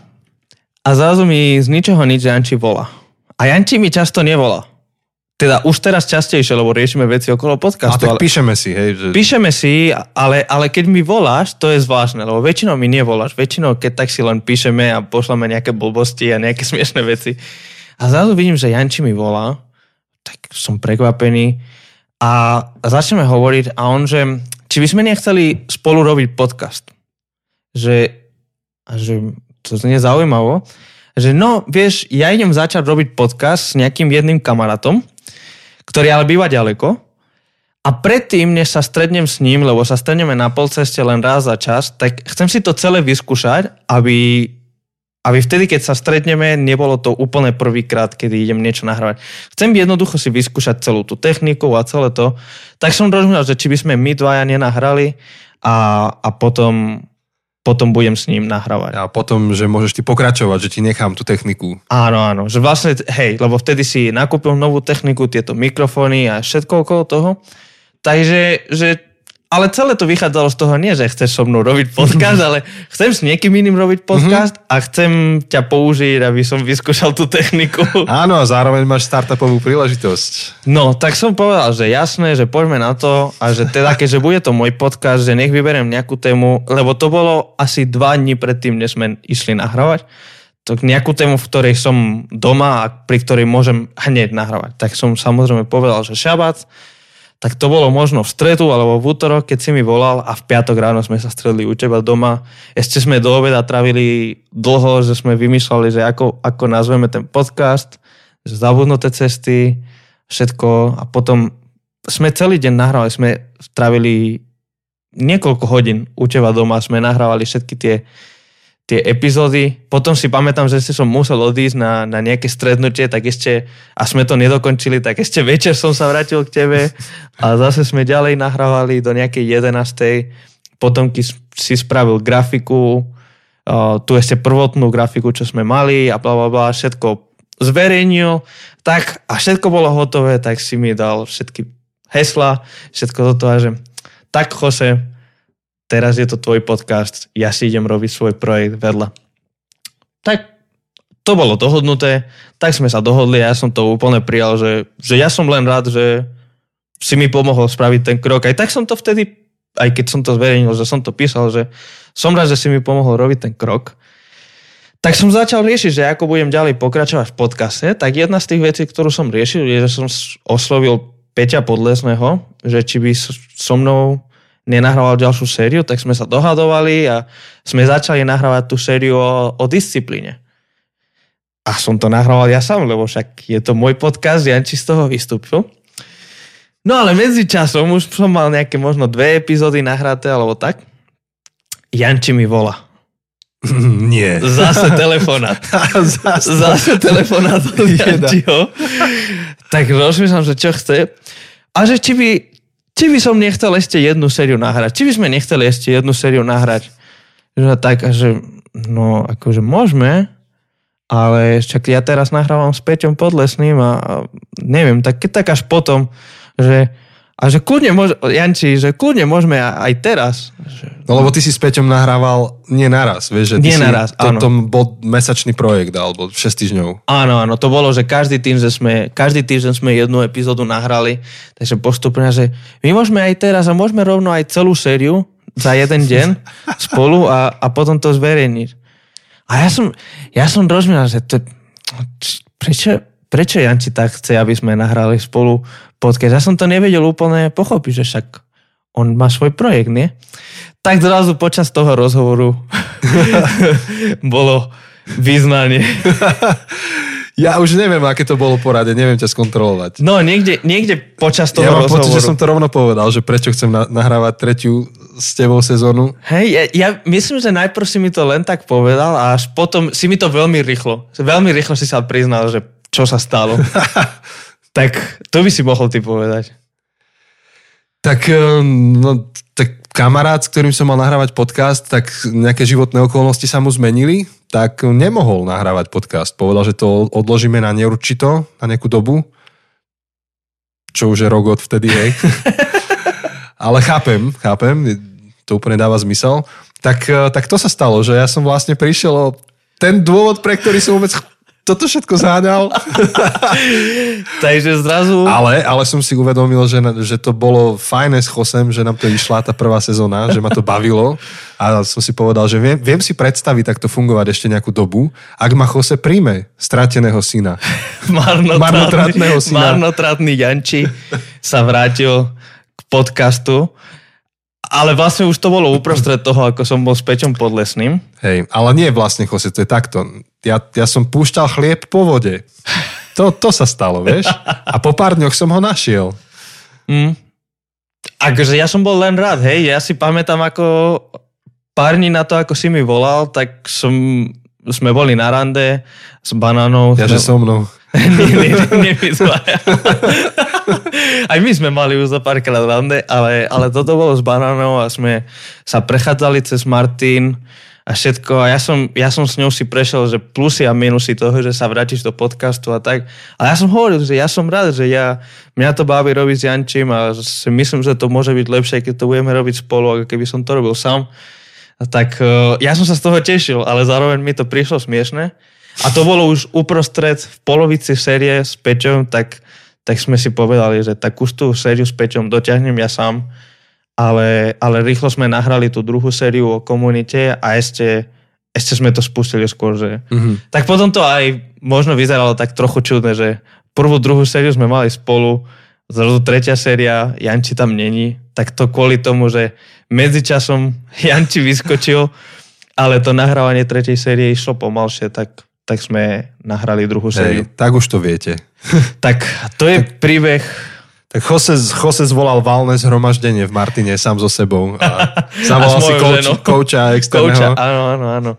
a zrazu mi z ničoho nič Janči volá. A Janči mi často nevolá. Teda už teraz častejšie, lebo riešime veci okolo podcastu. A tak ale... píšeme si, hej. Že... Píšeme si, ale, ale keď mi voláš, to je zvláštne, lebo väčšinou mi nevoláš. Väčšinou, keď tak si len píšeme a pošleme nejaké blbosti a nejaké [laughs] smiešné veci. A zrazu vidím, že Janči mi volá, tak som prekvapený a začneme hovoriť a on, že či by sme nechceli spolu robiť podcast. Že, a že to znie zaujímavo, že no, vieš, ja idem začať robiť podcast s nejakým jedným kamarátom, ktorý ale býva ďaleko. A predtým, než sa strednem s ním, lebo sa stredneme na polceste len raz za čas, tak chcem si to celé vyskúšať, aby, aby vtedy, keď sa stretneme, nebolo to úplne prvýkrát, kedy idem niečo nahrávať. Chcem jednoducho si vyskúšať celú tú techniku a celé to. Tak som rozmýšľal, že či by sme my dvaja nenahrali a, a potom potom budem s ním nahrávať. A potom, že môžeš ty pokračovať, že ti nechám tú techniku. Áno, áno. Že vlastne, hej, lebo vtedy si nakúpil novú techniku, tieto mikrofóny a všetko okolo toho. Takže, že ale celé to vychádzalo z toho nie, že chceš so mnou robiť podcast, ale chcem s niekým iným robiť mhm. podcast mm-hmm. a chcem ťa použiť, aby som vyskúšal tú techniku. [laughs] Áno, a zároveň máš startupovú príležitosť. No, tak som povedal, že jasné, že poďme na to a že teda, keďže bude to môj podcast, že nech vyberiem nejakú tému, lebo to bolo asi dva dní predtým, než sme išli nahrávať, tak nejakú tému, v ktorej som doma a pri ktorej môžem hneď nahrávať. Tak som samozrejme povedal, že šabac, tak to bolo možno v stredu alebo v útorok, keď si mi volal a v piatok ráno sme sa stredli u teba doma. Ešte sme do obeda travili dlho, že sme vymýšľali, že ako, ako nazveme ten podcast, že zabudnuté cesty, všetko a potom sme celý deň nahrávali, sme travili niekoľko hodín u teba doma, sme nahrávali všetky tie tie epizódy. Potom si pamätám, že som musel odísť na, na nejaké stretnutie, tak ešte, a sme to nedokončili, tak ešte večer som sa vrátil k tebe a zase sme ďalej nahrávali do nejakej 11. Potom si spravil grafiku, tu ešte prvotnú grafiku, čo sme mali a bla bla bla, všetko zverejnil, tak a všetko bolo hotové, tak si mi dal všetky hesla, všetko toto a že tak Jose, teraz je to tvoj podcast, ja si idem robiť svoj projekt vedľa. Tak to bolo dohodnuté, tak sme sa dohodli a ja som to úplne prijal, že, že ja som len rád, že si mi pomohol spraviť ten krok. Aj tak som to vtedy, aj keď som to zverejnil, že som to písal, že som rád, že si mi pomohol robiť ten krok. Tak som začal riešiť, že ako budem ďalej pokračovať v podcaste, tak jedna z tých vecí, ktorú som riešil, je, že som oslovil Peťa Podlesného, že či by so mnou nenahrával ďalšiu sériu, tak sme sa dohadovali a sme začali nahrávať tú sériu o, o disciplíne. A som to nahrával ja sám, lebo však je to môj podcast, Janči z toho vystúpil. No ale medzi časom už som mal nejaké možno dve epizódy nahraté alebo tak. Janči mi volá. [laughs] Nie. Zase telefonát. [laughs] Zase. Zase telefonát od [laughs] Jančiho. Tak rozmýšľam, že čo chce. A že či by či by som nechcel ešte jednu sériu nahrať. Či by sme nechceli ešte jednu sériu nahrať. Že tak, že no akože môžeme, ale však ja teraz nahrávam s Peťom Podlesným a, a neviem, tak keď tak až potom, že a že kľudne môže, Janči, že kľudne môžeme aj teraz. No lebo ty si s Peťom nahrával nie naraz, vieš, že ty Nie si, naraz, to, áno. to bol mesačný projekt, alebo 6 týždňov. Áno, áno, to bolo, že každý týždeň sme, každý týždeň sme jednu epizódu nahrali, takže postupne, že my môžeme aj teraz a môžeme rovno aj celú sériu za jeden deň [laughs] spolu a, a potom to zverejniť. A ja som, ja som rozmýšľal, že to, prečo, prečo Janči tak chce, aby sme nahrali spolu podcast? Ja som to nevedel úplne pochopiť, že však on má svoj projekt, nie? Tak zrazu počas toho rozhovoru [laughs] bolo vyznanie. Ja už neviem, aké to bolo porade, neviem ťa skontrolovať. No, niekde, niekde počas toho Ja mám rozhovoru. pocit, že som to rovno povedal, že prečo chcem na- nahrávať tretiu s tebou sezónu. Hej, ja, ja myslím, že najprv si mi to len tak povedal a až potom si mi to veľmi rýchlo, veľmi rýchlo si sa priznal, že čo sa stalo. [laughs] tak to by si mohol ty povedať. Tak, ehm, no, tak kamarát, s ktorým som mal nahrávať podcast, tak nejaké životné okolnosti sa mu zmenili, tak nemohol nahrávať podcast. Povedal, že to odložíme na neurčito, na nejakú dobu, čo už je rok od vtedy, hej. [laughs] Ale chápem, chápem, to úplne dáva zmysel. Tak, eh, tak to sa stalo, že ja som vlastne prišiel o ten dôvod, pre ktorý som vôbec toto všetko zháňal. [laughs] Takže zrazu... Ale, ale som si uvedomil, že, že to bolo fajné s Chosem, že nám to išla tá prvá sezóna, že ma to bavilo a som si povedal, že viem, viem si predstaviť takto fungovať ešte nejakú dobu, ak ma Chose príjme, strateného syna. [laughs] marnotratný, marnotratného syna. marnotratný Janči sa vrátil k podcastu. Ale vlastne už to bolo uprostred toho, ako som bol s Peťom Podlesným. Hej, ale nie vlastne Chose, to je takto. Ja, ja som púšťal chlieb po vode. To, to sa stalo, vieš? A po pár dňoch som ho našiel. Mm. Akože ja som bol len rád, hej. Ja si pamätám, ako pár dní na to, ako si mi volal, tak som, sme boli na rande s banánou. Ja, že so mnou. [laughs] nie, nie, nie, my. Aj my sme mali už za párkrát rande, ale, ale toto bolo s banánou a sme sa prechádzali cez Martin a všetko. A ja som, ja som s ňou si prešiel, že plusy a minusy toho, že sa vrátiš do podcastu a tak. A ja som hovoril, že ja som rád, že ja, mňa to baví robiť s Jančím a si myslím, že to môže byť lepšie, keď to budeme robiť spolu, ako keby som to robil sám. A tak eh, ja som sa z toho tešil, ale zároveň mi to prišlo smiešne. A to bolo už uprostred v polovici série s Peťom, tak, tak sme si povedali, že tak už tú sériu s Peťom dotiahnem ja sám, ale, ale rýchlo sme nahrali tú druhú sériu o komunite a ešte, ešte sme to spustili skôr, že... Mhm. Tak potom to aj možno vyzeralo tak trochu čudné, že prvú, druhú sériu sme mali spolu, zrazu tretia séria, Janči tam není, tak to kvôli tomu, že medzičasom [laughs] Janči vyskočil, ale to nahrávanie tretej série išlo pomalšie, tak, tak sme nahrali druhú sériu. Hej, tak už to viete. [laughs] Tak to je príbeh, Tak Jose, Jose zvolal valné zhromaždenie v Martine sám so sebou. A [laughs] zavolal si coach, coacha externého. Kouča, áno, áno, áno.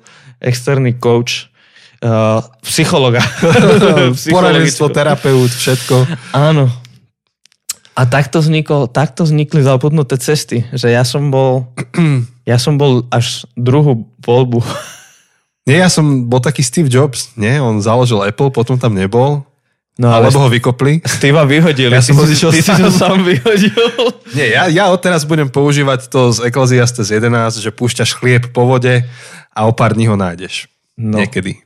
Externý coach, uh, psychologa. [laughs] Poradenstvo, terapeut, všetko. Áno. A takto, vznikol, takto vznikli zabudnuté cesty, že ja som bol, [clears throat] ja som bol až druhú voľbu. Nie, ja som bol taký Steve Jobs, nie? On založil Apple, potom tam nebol. No ale Alebo ho vykopli. Steva vyhodili. Ja som si- odišiel ty si to sám vyhodil. Nie, ja, ja odteraz budem používať to z Ecclesiastes 11, že púšťaš chlieb po vode a o pár dní ho nájdeš. No. Niekedy.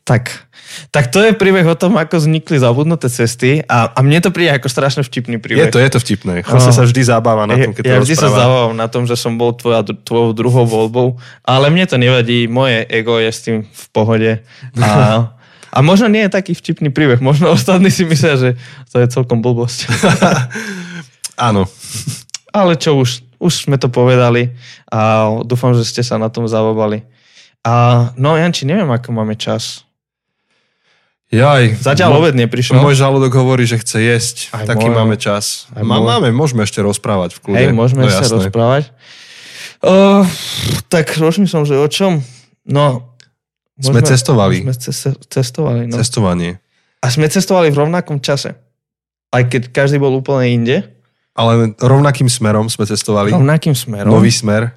Tak, tak to je príbeh o tom, ako vznikli zabudnuté cesty a, a mne to príde ako strašne vtipný Je príbeh. to, je to vtipné. Jose No. sa vždy zabáva na tom, keď ja to vždy sa rozpráva. zabávam na tom, že som bol tvoja, tvojou druhou voľbou, ale mne to nevadí, moje ego je s tým v pohode. A, [laughs] a možno nie je taký vtipný príbeh, možno [laughs] ostatní si myslia, že to je celkom blbosť. [laughs] Áno. Ale čo už, už sme to povedali a dúfam, že ste sa na tom zavobali. A no, Janči, neviem, ako máme čas. Jaj. Zatiaľ Mo- obed neprišiel. Môj žalúdok hovorí, že chce jesť. Aj Taký môj. máme čas. Aj Má, môj. máme, môžeme ešte rozprávať v kľude. Hej, môžeme no, jasné. rozprávať. Uh, tak rozmýšľam, že o čom? No, Sme cestovali. Sme ce- cestovali, no. Cestovanie. A sme cestovali v rovnakom čase. Aj keď každý bol úplne inde. Ale rovnakým smerom sme cestovali. Rovnakým smerom. Nový smer.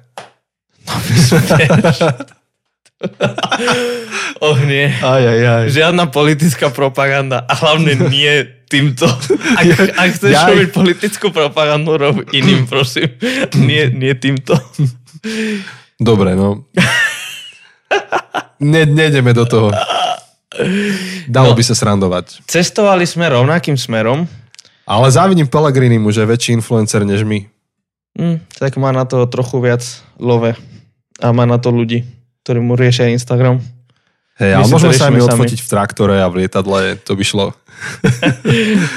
Och [laughs] nie. Aj, aj, aj. Žiadna politická propaganda. A hlavne nie týmto. Ak, ak chceš Jaj. robiť politickú propagandu, rob iným, prosím. Nie, nie týmto. Dobre, no. Ne, nejdeme do toho. Dalo No. by sa srandovať. Cestovali sme rovnakým smerom. Ale závidím Pellegrinimu, že je väčší influencer než my. Hm, tak má na to trochu viac love. A má na to ľudí, ktorí mu riešia Instagram. Hej, ale môžeme sami. odfotiť v traktore a v lietadle, to by šlo. [laughs]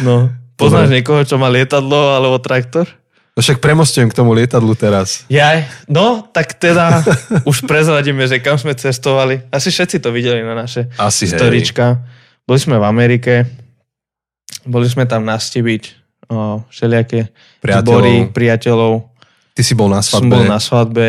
No. Poznáš niekoho, čo má lietadlo alebo traktor? No však premostujem k tomu lietadlu teraz. Jaj, no, tak teda [laughs] už prezradíme, že kam sme cestovali. Asi všetci to videli na naše Asi hej. storička. Boli sme v Amerike, boli sme tam nastiviť o, všelijaké Priateľov. zbory, priateľov. Ty si bol na Som svadbe, bol na svadbe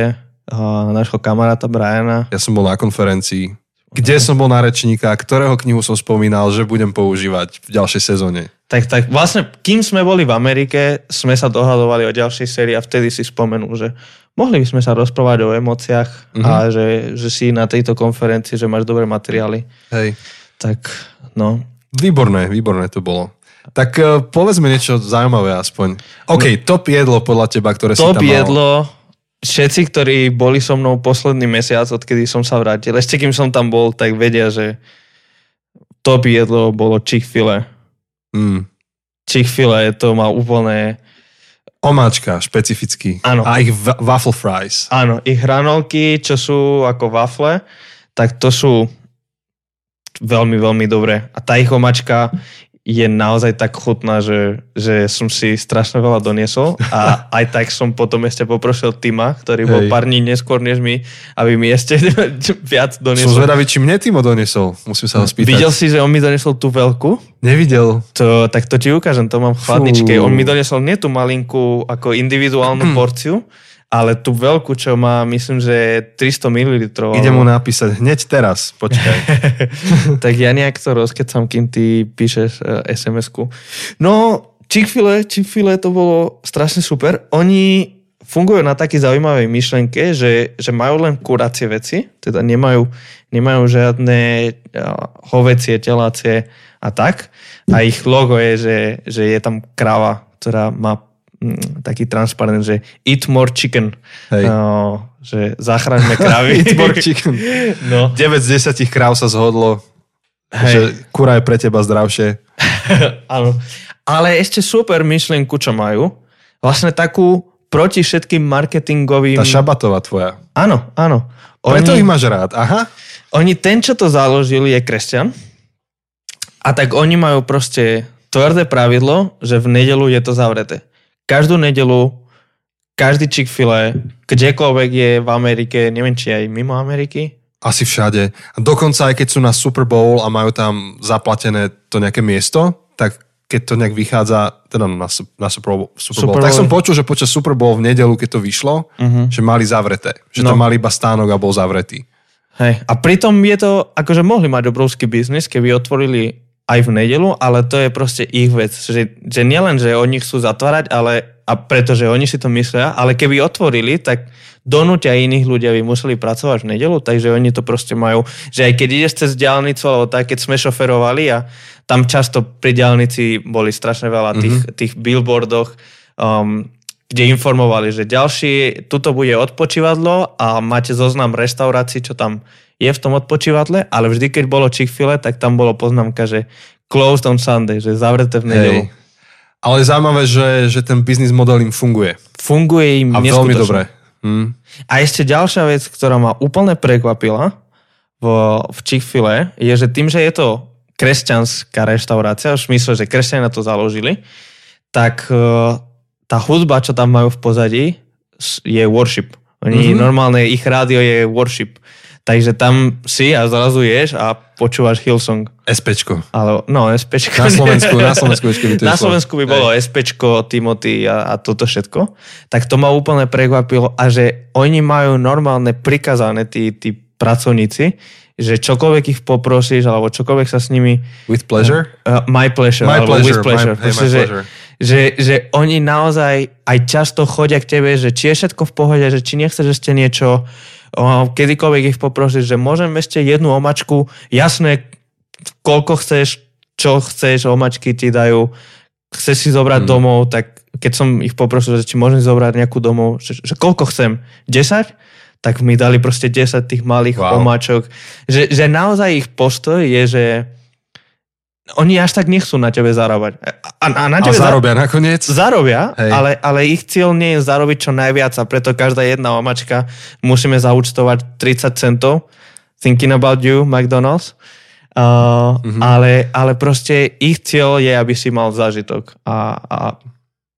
o, nášho kamaráta Briana. ja som bol na konferencii. Kde som bol na rečníka, ktorého knihu som spomínal, že budem používať v ďalšej sezóne. Tak, tak vlastne, kým sme boli v Amerike, sme sa dohadovali o ďalšej sérii a vtedy si spomenul, že mohli by sme sa rozprávať o emóciách Mhm. a že, že si na tejto konferencii, že máš dobré materiály. Hej. Tak, no. Výborné, výborné to bolo. Tak uh, povedzme niečo zaujímavé aspoň. OK, top jedlo podľa teba, ktoré si Top tam mal. Všetci, ktorí boli so mnou posledný mesiac, odkedy som sa vrátil, ešte kým som tam bol, tak vedia, že top jedlo bolo Chick-fil-A. Mm. Chick-fil-A to má úplne... Omáčka, špecificky. Áno. A ich wa- waffle fries. Áno, ich hranolky, čo sú ako wafle, tak to sú veľmi, veľmi dobré. A tá ich omačka je naozaj tak chutná, že, že som si strašne veľa doniesol a [laughs] aj tak som potom ešte poprosil Tima, ktorý bol Hej. pár dní neskôr než my, aby mi ešte [laughs] viac Som doniesol. zvedavý, či mne Timo donesol. Musím sa ho spýtať. Videl si, že on mi doniesol tú veľkú? Nevidel. To, tak to ti ukážem, to mám v chladničke. Fú. On mi doniesol nie tú malinkú ako individuálnu [clears throat] porciu, ale tú veľkú, čo má, myslím, že 300 ml. Idem mu napísať hneď teraz. Počkaj. [laughs] tak ja nejak to rozkecam, kým ty píšeš uh, SMS-ku. No, Chick-fil-A, Chick-fil-A to bolo strašne super. Oni fungujú na takej zaujímavej myšlenke, že, že majú len kuracie veci, teda nemajú, nemajú žiadne uh, hovecie, telácie a tak. A ich logo je, že, že je tam kráva, ktorá má taký transparent, že eat more chicken. Hej. No, že zachraňme [laughs] kravy. Eat more chicken. [laughs] No, 9 z 10 kráv sa zhodlo, hej. že kura je pre teba zdravšie. [laughs] Áno. Ale ešte super myšlienku, čo majú. Vlastne takú proti všetkým marketingovým... Tá šabatová tvoja. Áno, áno. Preto Oni, ich máš rád. Aha. oni, ten, čo to založil, je kresťan. A tak oni majú proste tvrdé pravidlo, že v nedelu je to zavreté. Každú nedelu, každý chick kdekoľvek je v Amerike, neviem, či aj mimo Ameriky, Asi všade. A dokonca aj keď sú na Super Bowl a majú tam zaplatené to nejaké miesto, tak keď to nejak vychádza, teda na, Su- na Super Bowl, Super Bowl Super tak Bowl. som počul, že počas Super Bowl v nedelu, keď to vyšlo, Mhm. že mali zavreté. Že No. tam mali iba stánok a bol zavretý. Hej. A pritom je to, akože mohli mať obrovský biznis, keby otvorili aj v nedelu, ale to je proste ich vec. Že, že nielen, že oni chcú zatvárať, ale a pretože oni si to myslia, ale keby otvorili, tak donútia iných ľudí, aby museli pracovať v nedelu, takže oni to proste majú, že aj keď ideš cez diálnicu, alebo tak, keď sme šoferovali a tam často pri diálnici boli strašne veľa tých, mm-hmm. tých billboardoch, um, kde informovali, že ďalší, tuto bude odpočívadlo a máte zoznam reštaurácií, čo tam je v tom odpočívadle, ale vždy, keď bolo chick tak tam bolo poznámka, že closed on Sunday, že zavreté v nedelu. Hej. Ale zaujímavé, že, že ten biznis model im funguje. Funguje im A veľmi dobre. Hm. A ešte ďalšia vec, ktorá ma úplne prekvapila v, v chick je, že tým, že je to kresťanská reštaurácia, v smysle, že kresťania to založili, tak e, tá hudba, čo tam majú v pozadí, je worship. Oni mm-hmm. normálne, ich rádio je worship. Takže tam si a zrazu ješ a počúvaš Hillsong. SPčko. Ale, no, SPčko. Na Slovensku, na Slovensku by to Na. Slovensku by bolo SPčko, Timothy a, a toto všetko. Tak to ma úplne prekvapilo a že oni majú normálne prikazané tí, tí pracovníci, že čokoľvek ich poprosíš alebo čokoľvek sa s nimi With pleasure? Uh, my pleasure. My pleasure, With pleasure. my- hey, my Proste, že, pleasure. Že, že oni naozaj aj často chodia k tebe, že či je všetko v pohode, že či nechceš ešte niečo, kedykoľvek ich poprosíš, že môžem ešte jednu omačku, jasné, koľko chceš, čo chceš, omačky ti dajú, chceš si zobrať Mm. domov, tak keď som ich poprosil, že či môžem zobrať nejakú domov, že, že koľko chcem, 10? Tak mi dali proste 10 tých malých Wow. omáčok. Že, že naozaj ich postoj je, že oni až tak nechcú na tebe zarábať. A, a na A tebe za- zarobia nakoniec? zarobia, Hej. ale, ale ich cieľ nie je zarobiť čo najviac a preto každá jedna omačka musíme zaúčtovať 30 centov. Thinking about you, McDonald's. Uh, mm-hmm. ale, ale proste ich cieľ je, aby si mal zážitok a, a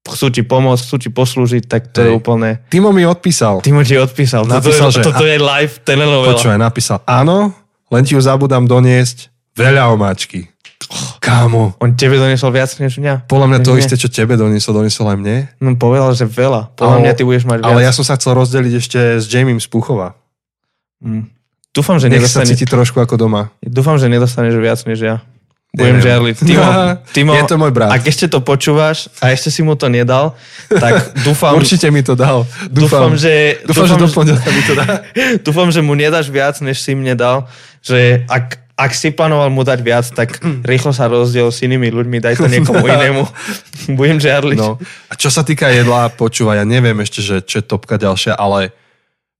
chcú ti pomôcť, chcú ti poslúžiť, tak to Hej. je úplne... Timo mi odpísal. Timo ti odpísal. Napísal, toto, že- je, toto je live telenovela. Počúvaj, napísal, áno, len ti ju zabudám doniesť veľa omáčky. Kámo, On tebe doniesol viac než mňa. podľa mňa to Nie. isté, čo tebe doniesol, doniesol aj mne. No povedal, že veľa. Podľa Ale- mňa ty budeš mať viac. Ale ja som sa chcel rozdeliť ešte s Jamiem z Puchova. Mm. Dúfam, že Nech sa nedostane... cíti trošku ako doma. Dúfam, že nedostaneš viac než ja. Budem žiarliť. Timo, [laughs] Timo, Je to môj brat. ak ešte to počúvaš a ešte si mu to nedal, tak [laughs] dúfam, Určite mi to dal. dúfam, že, dúfam, že do dúfam, pondelka mi to dá. [laughs] dúfam, že mu nedáš viac, než si mne dal. Že ak, ak si plánoval mu dať viac, tak [clears throat] rýchlo sa rozdiel s inými ľuďmi, daj to [laughs] niekomu inému. [laughs] Budem žiarliť. No. A čo sa týka jedla, počúvaj, ja neviem ešte, že čo je topka ďalšia, ale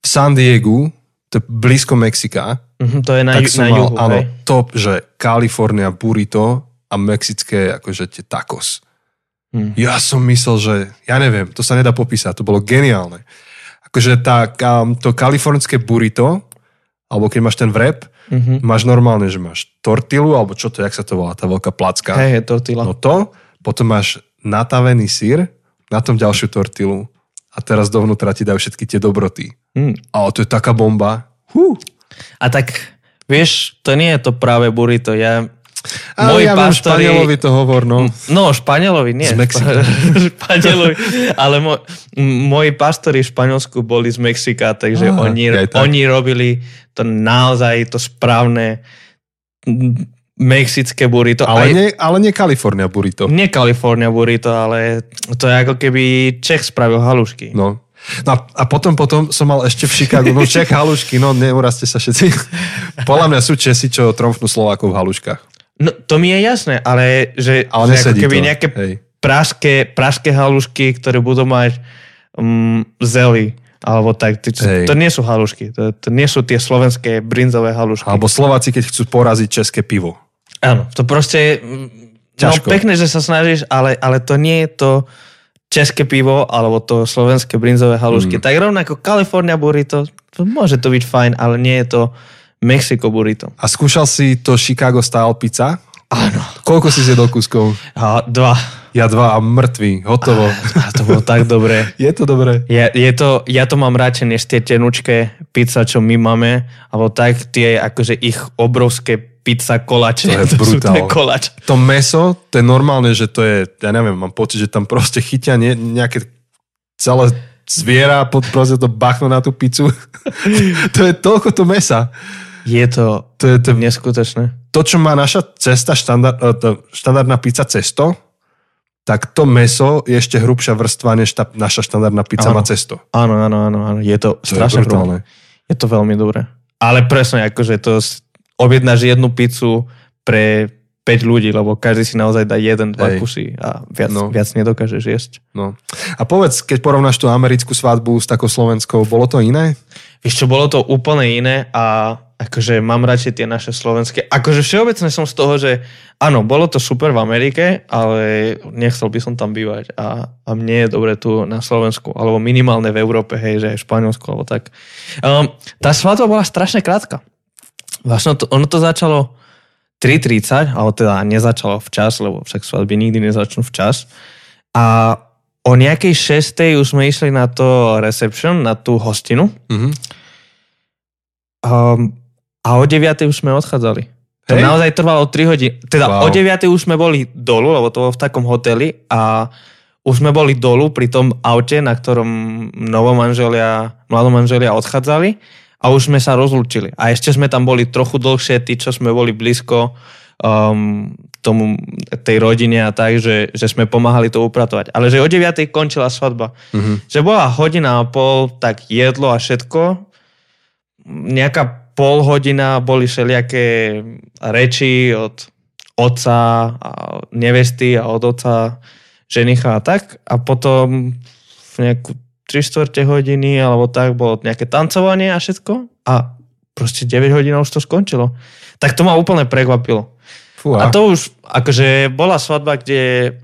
v San Diegu, to je blízko Mexika, Mhm, to je na, tak ju, som na mal, juhu. áno, hej? top, že California burrito a mexické akože tie tacos. Hm. Ja som myslel, že, ja neviem, to sa nedá popísať, to bolo geniálne. Akože tá, to kalifornské burrito, alebo keď máš ten vrep, Mhm. máš normálne, že máš tortilu, alebo čo to, jak sa to volá, tá veľká placka. Hej, hej, tortilla. No to, potom máš natavený sír, na tom ďalšiu tortilu a teraz dovnútra ti dajú všetky tie dobroty. Hm. A to je taká bomba. Hú. A tak, vieš, to nie je to práve burrito. Ja, Ale moji ja pastori- Španielovi to hovor, no. No, Španielovi nie. Z Mexika. [laughs] Španielovi, ale mo, moji pastori v Španielsku boli z Mexika, takže Á, oni, tak. oni robili to naozaj to správne mexické burrito. Ale Aj- nie, ale nie Kalifornia burrito. nie California burrito, ale to je ako keby Čech spravil halušky. No. No a- a potom, potom som mal ešte v Chicagu, no Čech [laughs] halušky, no neurazte sa všetci. Podľa mňa sú Česi, čo tromfnú Slovákov v haluškách. No, to mi je jasné, ale že, Ale že ako keby to, nejaké hej. pražské, pražské halušky, ktoré budú mať um, zely, alebo tak. To, to nie sú halušky, to, to nie sú tie slovenské brinzové halušky. Alebo Slováci, keď chcú poraziť české pivo. Áno, to proste... mm, Ťažko. No pekné, že sa snažíš, ale, ale to nie je to české pivo alebo to slovenské brinzové halušky. Mm. Tak rovnako California burrito, to môže to byť fajn, ale nie je to Mexiko burrito. A skúšal si to Chicago style pizza? Áno. Koľko si zjedol kúskov? A dva. Ja dva a mŕtvý, hotovo. A to bolo tak dobré. [laughs] Je to dobré. Ja, je to, ja to mám radšej než tie tenučké pizza, čo my máme, alebo tak tie akože ich obrovské pizza koláče. To je [laughs] sú brutál. tie koláč. To meso, to je normálne, že to je, ja neviem, mám pocit, že tam proste chytia nie, nejaké celé zviera, pod, proste to bachnú na tú pizzu. [laughs] to je toľko to mesa. Je to, To je to, neskutočné. to čo má naša cesta, štandard, to, štandardná pizza cesto, tak to meso je ešte hrubšia vrstva, než tá naša štandardná pizza Áno. má cesto. Áno, áno, áno, áno. Je to, To je strašne brutálne. Je to veľmi dobré. Ale presne, akože to objednáš jednu pizzu pre 5 ľudí, lebo každý si naozaj dá jeden, dva Hej. kusy a viac, No. viac nedokážeš jesť. No. A povedz, keď porovnáš tú americkú svadbu s takou slovenskou, bolo to iné? Vieš čo, bolo to úplne iné a akože mám radšej tie naše slovenské. Akože všeobecne som z toho, že áno, bolo to super v Amerike, ale nechcel by som tam bývať a, a mne je dobre tu na Slovensku, alebo minimálne v Európe, hej, že aj v Španielsku, alebo tak. Um, tá svadba bola strašne krátka. Vlastne to, ono to začalo 3.30, ale teda nezačalo včas, lebo však svadby nikdy nezačnú včas. A o nejakej šestej už sme išli na to reception, na tú hostinu. Mhm. Um, a o 9 už sme odchádzali. To naozaj trvalo 3 hodiny. Teda Wow. o 9 už sme boli dolu, lebo to bolo v takom hoteli a už sme boli dolu pri tom aute, na ktorom novomanželia, mladomanželia odchádzali a už sme sa rozlúčili. A ešte sme tam boli trochu dlhšie, tí, čo sme boli blízko um, tomu, tej rodine a tak, že, že sme pomáhali to upratovať. Ale že o 9 končila svadba. Mhm. Že bola hodina a pol, tak jedlo a všetko. Nejaká pol hodina boli všelijaké reči od otca a nevesty a od otca ženicha a tak. A potom v nejakú 3 čtvrte hodiny alebo tak bolo nejaké tancovanie a všetko. A proste 9 hodín už to skončilo. Tak to ma úplne prekvapilo. Fúha. A to už, akože bola svadba, kde,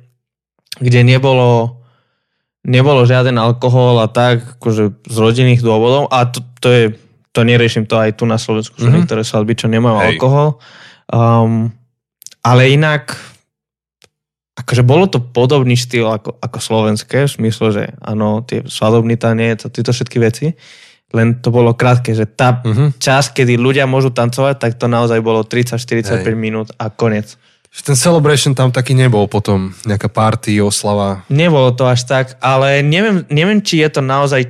kde nebolo, nebolo žiaden alkohol a tak, akože z rodinných dôvodov. A to, to je, to neriešim to aj tu na Slovensku, sú Mhm. niektoré svadby, čo nemajú Hej. alkohol. Um, ale inak, akože bolo to podobný štýl ako, ako slovenské, v smysle, že áno, tie svadobní taniec a tieto všetky veci, len to bolo krátke, že tá Mhm. čas, kedy ľudia môžu tancovať, tak to naozaj bolo 30-45 Hej. minút a konec. Že Ten celebration tam taký nebol potom. Nejaká party, oslava. Nebolo to až tak, ale neviem, neviem či je to naozaj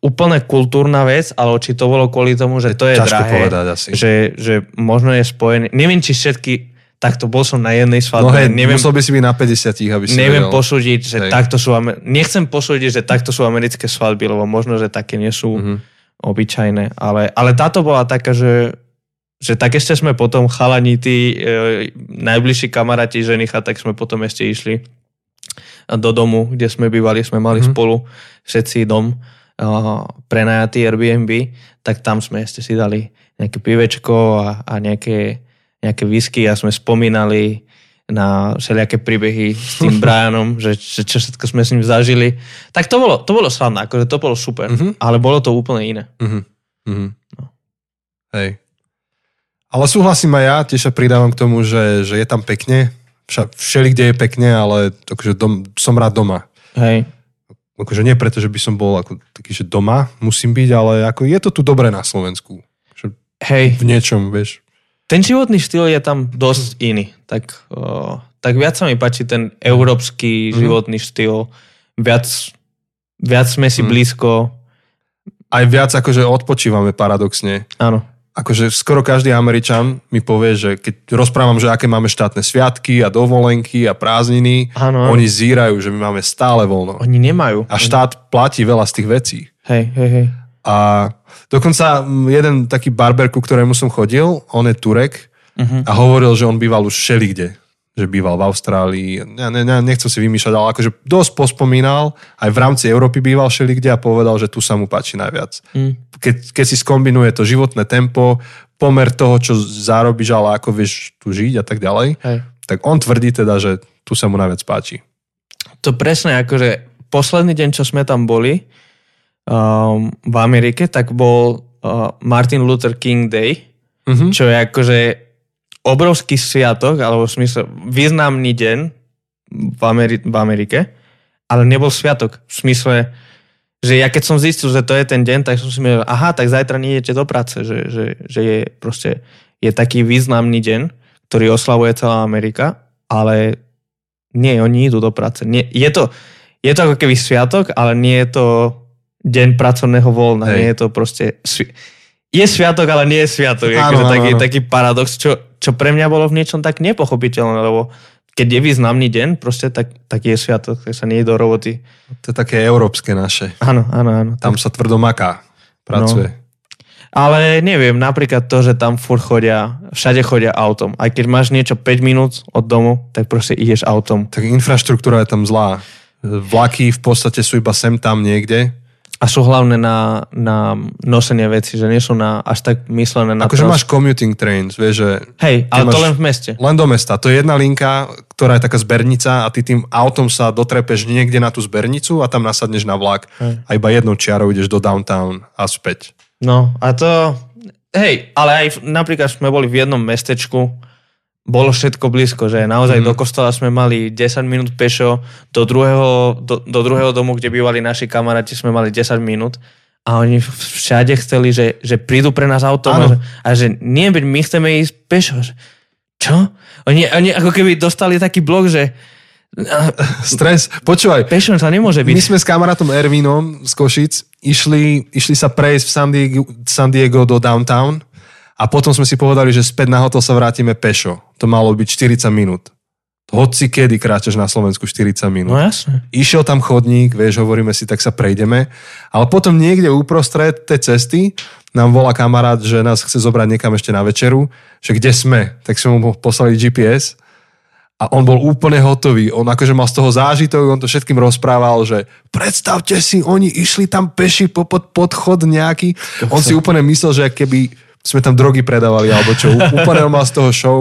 úplne kultúrna vec, ale či to bolo kvôli tomu, že to je drahé. povedať asi. Že, že možno je spojené. Neviem, či všetky... Takto bol som na jednej No svadbe. hej, neviem, musel by si byť na 50, aby si neviem vedel. posúdiť, že Hej. takto sú... Nechcem posúdiť, že takto sú americké svadby, lebo možno, že také nie sú Mhm. obyčajné. Ale, ale táto bola taká, že, že tak ešte sme potom chalani, tí e, najbližší kamaráti ženicha, tak sme potom ešte išli do domu, kde sme bývali, sme mali Mhm. spolu všetci dom e, prenajatý Airbnb, tak tam sme ešte si dali nejaké pivečko a, a nejaké, nejaké whisky a sme spomínali na všelijaké príbehy s tým [laughs] Brianom, že, že čo všetko sme s ním zažili. Tak to bolo, to bolo slavné, akože to bolo super, Mhm. ale bolo to úplne iné. Mhm. Mhm. No. Hej. Ale súhlasím aj ja, tiež sa pridávam k tomu, že, že je tam pekne. Vša, všeli, kde je pekne, ale akože dom, som rád doma. Hej. Akože nie preto, že by som bol ako taký, že doma musím byť, ale ako je to tu dobré na Slovensku. Že Hej, v niečom, vieš. Ten životný štýl je tam dosť iný. Tak, o, tak viac sa mi páči ten európsky Mhm. životný štýl. Viac, viac sme si Mhm. blízko. Aj viac akože odpočívame paradoxne. Áno. Akože skoro každý Američan mi povie, že keď rozprávam, že aké máme štátne sviatky a dovolenky a prázdniny, áno. oni zírajú, že my máme stále voľno. Oni nemajú. A štát platí veľa z tých vecí. Hej, hej, hej. A dokonca mm, jeden taký barber, ku ktorému som chodil, on je Turek Mhm. a hovoril, že on býval už všelikde. Že býval v Austrálii, ja ne, ne, nechcem si vymýšľať, ale akože dosť pospomínal, aj v rámci Európy býval všelikde a povedal, že tu sa mu páči najviac. Mm. Keď, keď si skombinuje to životné tempo, pomer toho, čo zarobíš, ale ako vieš tu žiť a tak ďalej, Hej. tak on tvrdí teda, že tu sa mu najviac páči. To presne akože posledný deň, čo sme tam boli um, v Amerike, tak bol uh, Martin Luther King Day, Mhm. čo je akože obrovský sviatok, alebo v smysle významný deň v, Ameri- v Amerike, ale nebol sviatok. V smysle, že ja keď som zistil, že to je ten deň, tak som si myslel, aha, tak zajtra nejdete do práce, že, že, že je proste je taký významný deň, ktorý oslavuje celá Amerika, ale nie, oni idú do práce. Nie, je, to, je to ako keby sviatok, ale nie je to deň pracovného voľna. Hej. Nie je to proste... Je sviatok, ale nie je sviatok. Áno, akože áno, taký, áno. taký paradox, čo, čo pre mňa bolo v niečom tak nepochopiteľné, lebo keď je významný deň, proste tak, tak je sviatok, tak sa nie je do roboty. To je také európske naše. Áno, áno, áno. Tam sa tvrdo maká, pracuje. Ale neviem, napríklad to, že tam furt chodia, všade chodia autom. Aj keď máš niečo 5 minút od domu, tak proste ideš autom. Tak infraštruktúra je tam zlá. Vlaky v podstate sú iba sem tam niekde. A sú hlavne na, na nosenie veci, že nie sú na, až tak myslené na Akože máš commuting trains, vieš, že Hej, ale máš- to len v meste. len do mesta. To je jedna linka, ktorá je taká zbernica a ty tým autom sa dotrepeš niekde na tú zbernicu a tam nasadneš na vlak. Hej. A iba jednou čiarou ideš do downtown a späť. No a to, hej, ale aj napríklad sme boli v jednom mestečku, bolo všetko blízko, že naozaj mm. do kostola sme mali 10 minút pešo, do druhého, do, do druhého domu, kde bývali naši kamaráti, sme mali 10 minút a oni všade chceli, že, že prídu pre nás autom a, a že nie, my chceme ísť pešo. Že, čo? Oni, oni ako keby dostali taký blok, že Stres. Počúvaj. Pešo sa nemôže byť. My sme s kamarátom Ervinom z Košic išli, išli sa prejsť v San Diego, San Diego do downtown a potom sme si povedali, že späť na hotel sa vrátime pešo. To malo byť 40 minút. Hoci kedy kráčaš na Slovensku 40 minút. No jasne. Išiel tam chodník, vieš, hovoríme si, tak sa prejdeme. Ale potom niekde uprostred tej cesty nám volá kamarát, že nás chce zobrať niekam ešte na večeru, že kde sme. Tak sme mu poslali GPS a on bol úplne hotový. On akože mal z toho zážitok, on to všetkým rozprával, že predstavte si, oni išli tam peši po pod podchod nejaký. On si úplne myslel, že keby sme tam drogy predávali, alebo čo, [laughs] úplne mal z toho show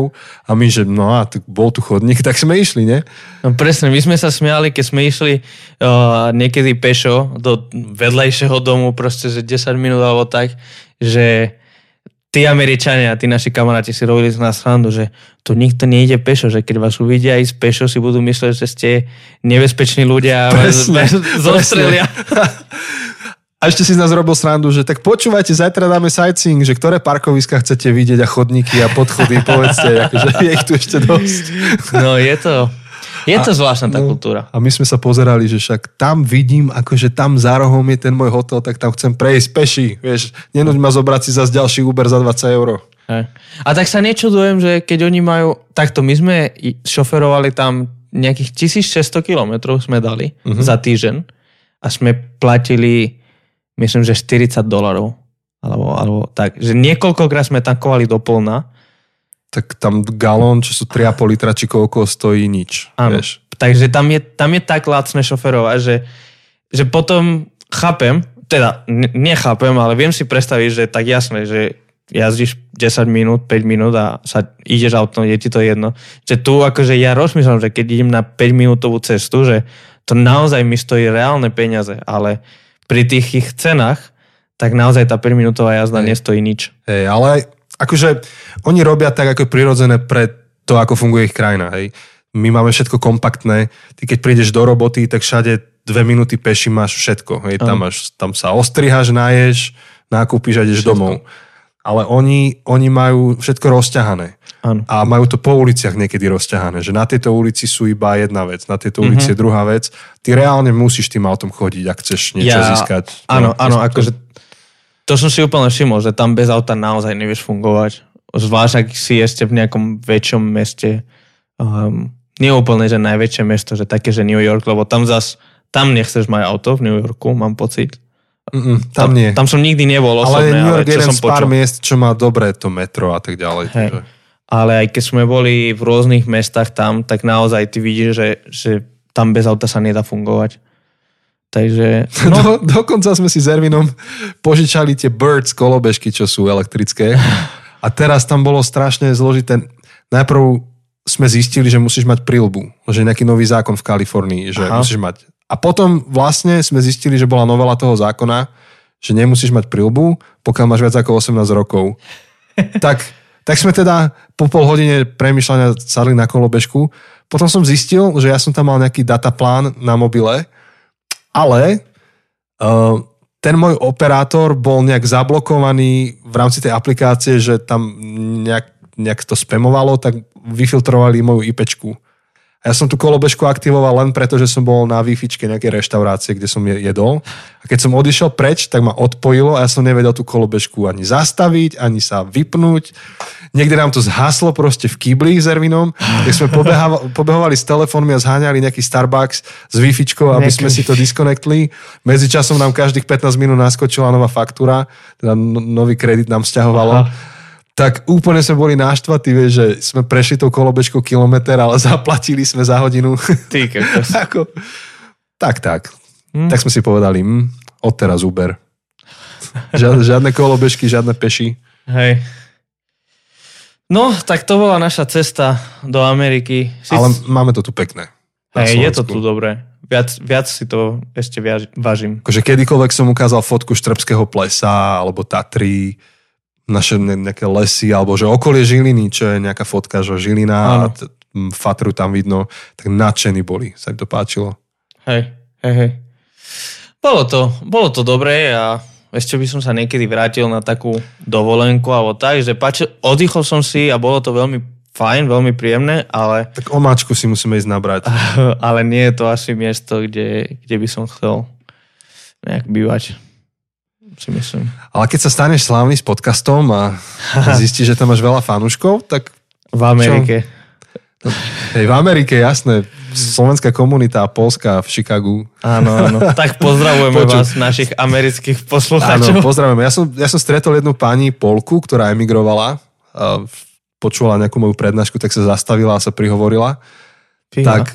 a my, že no a bol tu chodník, [laughs] tak sme išli, ne? No presne, my sme sa smiali, keď sme išli uh, niekedy pešo do vedlejšieho domu, proste, že 10 minút alebo tak, že tí Američania, tí naši kamaráti si robili z nás srandu, že tu nikto nejde pešo, že keď vás uvidia ísť pešo, si budú mysleť, že ste nebezpeční ľudia a vás zostrelia. [laughs] A ešte si z nás robil srandu, že tak počúvajte, zajtra dáme sightseeing, že ktoré parkoviska chcete vidieť a chodníky a podchody, povedzte, akože [laughs] je ich tu ešte dosť. No je to, je to a, zvláštna tá no, kultúra. A my sme sa pozerali, že však tam vidím, akože tam za rohom je ten môj hotel, tak tam chcem prejsť peši, vieš, nenúď ma zobrať si zase ďalší Uber za 20 eur. A tak sa nečudujem, že keď oni majú, takto my sme šoferovali tam nejakých 1600 kilometrov sme dali uh-huh. za týždeň a sme platili myslím, že 40 dolarov. Alebo, alebo tak, že niekoľkokrát sme tankovali do polna. Tak tam galón, čo sú 3,5 litra či koľko, stojí nič. Áno. Vieš. Takže tam je, tam je tak lacné šoferovať, že, že potom chápem, teda nechápem, ale viem si predstaviť, že tak jasné, že jazdíš 10 minút, 5 minút a sa ideš autom, je ti to jedno. Že tu akože ja rozmýšľam, že keď idem na 5 minútovú cestu, že to naozaj mi stojí reálne peniaze, ale pri tých ich cenách, tak naozaj tá 5-minútová jazda Hej. nestojí nič. Hej, ale akože oni robia tak, ako prirodzené pre to, ako funguje ich krajina. Hej. My máme všetko kompaktné. Ty keď prídeš do roboty, tak všade dve minúty peši máš všetko. Hej. Tam, máš, tam sa ostrihaš, naješ, nákupíš a ideš všetko. domov. Ale oni, oni majú všetko rozťahané. Ano. A majú to po uliciach niekedy rozťahané, že na tejto ulici sú iba jedna vec, na tejto ulici mm-hmm. je druhá vec. Ty reálne musíš tým autom chodiť, ak chceš niečo ja, získať. Áno, no, áno, akože to som si úplne všimol, že tam bez auta naozaj nevieš fungovať. Zvlášť, ak si ešte v nejakom väčšom meste. Um, nie úplne, že najväčšie mesto, že také, že New York, lebo tam zas, tam nechceš mať auto v New Yorku, mám pocit. Mm-mm, tam, tam nie. Tam som nikdy nebol osobne, ale New York ale je jeden z pár miest, čo má dobré to metro a tak ďalej. Hey. Takže ale aj keď sme boli v rôznych mestách tam, tak naozaj ty vidíš, že, že tam bez auta sa nedá fungovať. Takže... [laughs] No. Do, dokonca sme si s Ervinom požičali tie Birds kolobežky, čo sú elektrické. A teraz tam bolo strašne zložité. Najprv sme zistili, že musíš mať prilbu. Že nejaký nový zákon v Kalifornii, že Aha. musíš mať. A potom vlastne sme zistili, že bola novela toho zákona, že nemusíš mať prilbu, pokiaľ máš viac ako 18 rokov. [laughs] tak tak sme teda po pol hodine premyšľania sadli na kolobežku. Potom som zistil, že ja som tam mal nejaký dataplán na mobile, ale uh, ten môj operátor bol nejak zablokovaný v rámci tej aplikácie, že tam nejak, nejak to spamovalo, tak vyfiltrovali moju IPčku. A ja som tú kolobežku aktivoval len preto, že som bol na wi nejakej reštaurácie, kde som jedol. A keď som odišiel preč, tak ma odpojilo a ja som nevedel tú kolobežku ani zastaviť, ani sa vypnúť. Niekde nám to zhaslo proste v kýbli s Ervinom, kde sme pobehovali s telefónmi a zháňali nejaký Starbucks s wi aby sme si to disconnectli. Medzičasom nám každých 15 minút naskočila nová faktúra, teda no, nový kredit nám stiahovalo. Aha tak úplne sme boli náštvatí, vieš, že sme prešli tou kolobežkou kilometr, ale [laughs] zaplatili sme za hodinu. Ty, [laughs] Ako, tak, tak. Hm? Tak sme si povedali, hm, odteraz Uber. Žiadne, žiadne kolobežky, žiadne peši. Hej. No, tak to bola naša cesta do Ameriky. Si... Ale máme to tu pekné. Hej, je to tu dobré. Viac, viac si to ešte vážim. Akože kedykoľvek som ukázal fotku Štrbského plesa alebo Tatry, naše ne- nejaké lesy, alebo že okolie Žiliny, čo je nejaká fotka, že Žilina Áno. a t- Fatru tam vidno, tak nadšení boli, sa im to páčilo. Hej, hej, hej. Bolo to, bolo to dobré a ešte by som sa niekedy vrátil na takú dovolenku alebo tak, že páči, oddychol som si a bolo to veľmi fajn, veľmi príjemné, ale, Tak omáčku si musíme ísť nabrať. [laughs] ale nie je to asi miesto, kde, kde by som chcel nejak bývať. Si myslím. Ale keď sa staneš slávny s podcastom a [laughs] zistíš, že tam máš veľa fanúškov, tak V Amerike. hej, v Amerike, jasné, slovenská komunita, Polska v Chicagu. Áno, áno. [laughs] Tak pozdravujeme Počuť. vás, našich amerických Áno, poslucháčov. pozdravujem. Ja som, ja som stretol jednu pani Polku, ktorá emigrovala, a počula nejakú moju prednášku, tak sa zastavila a sa prihovorila. Fíha. Tak,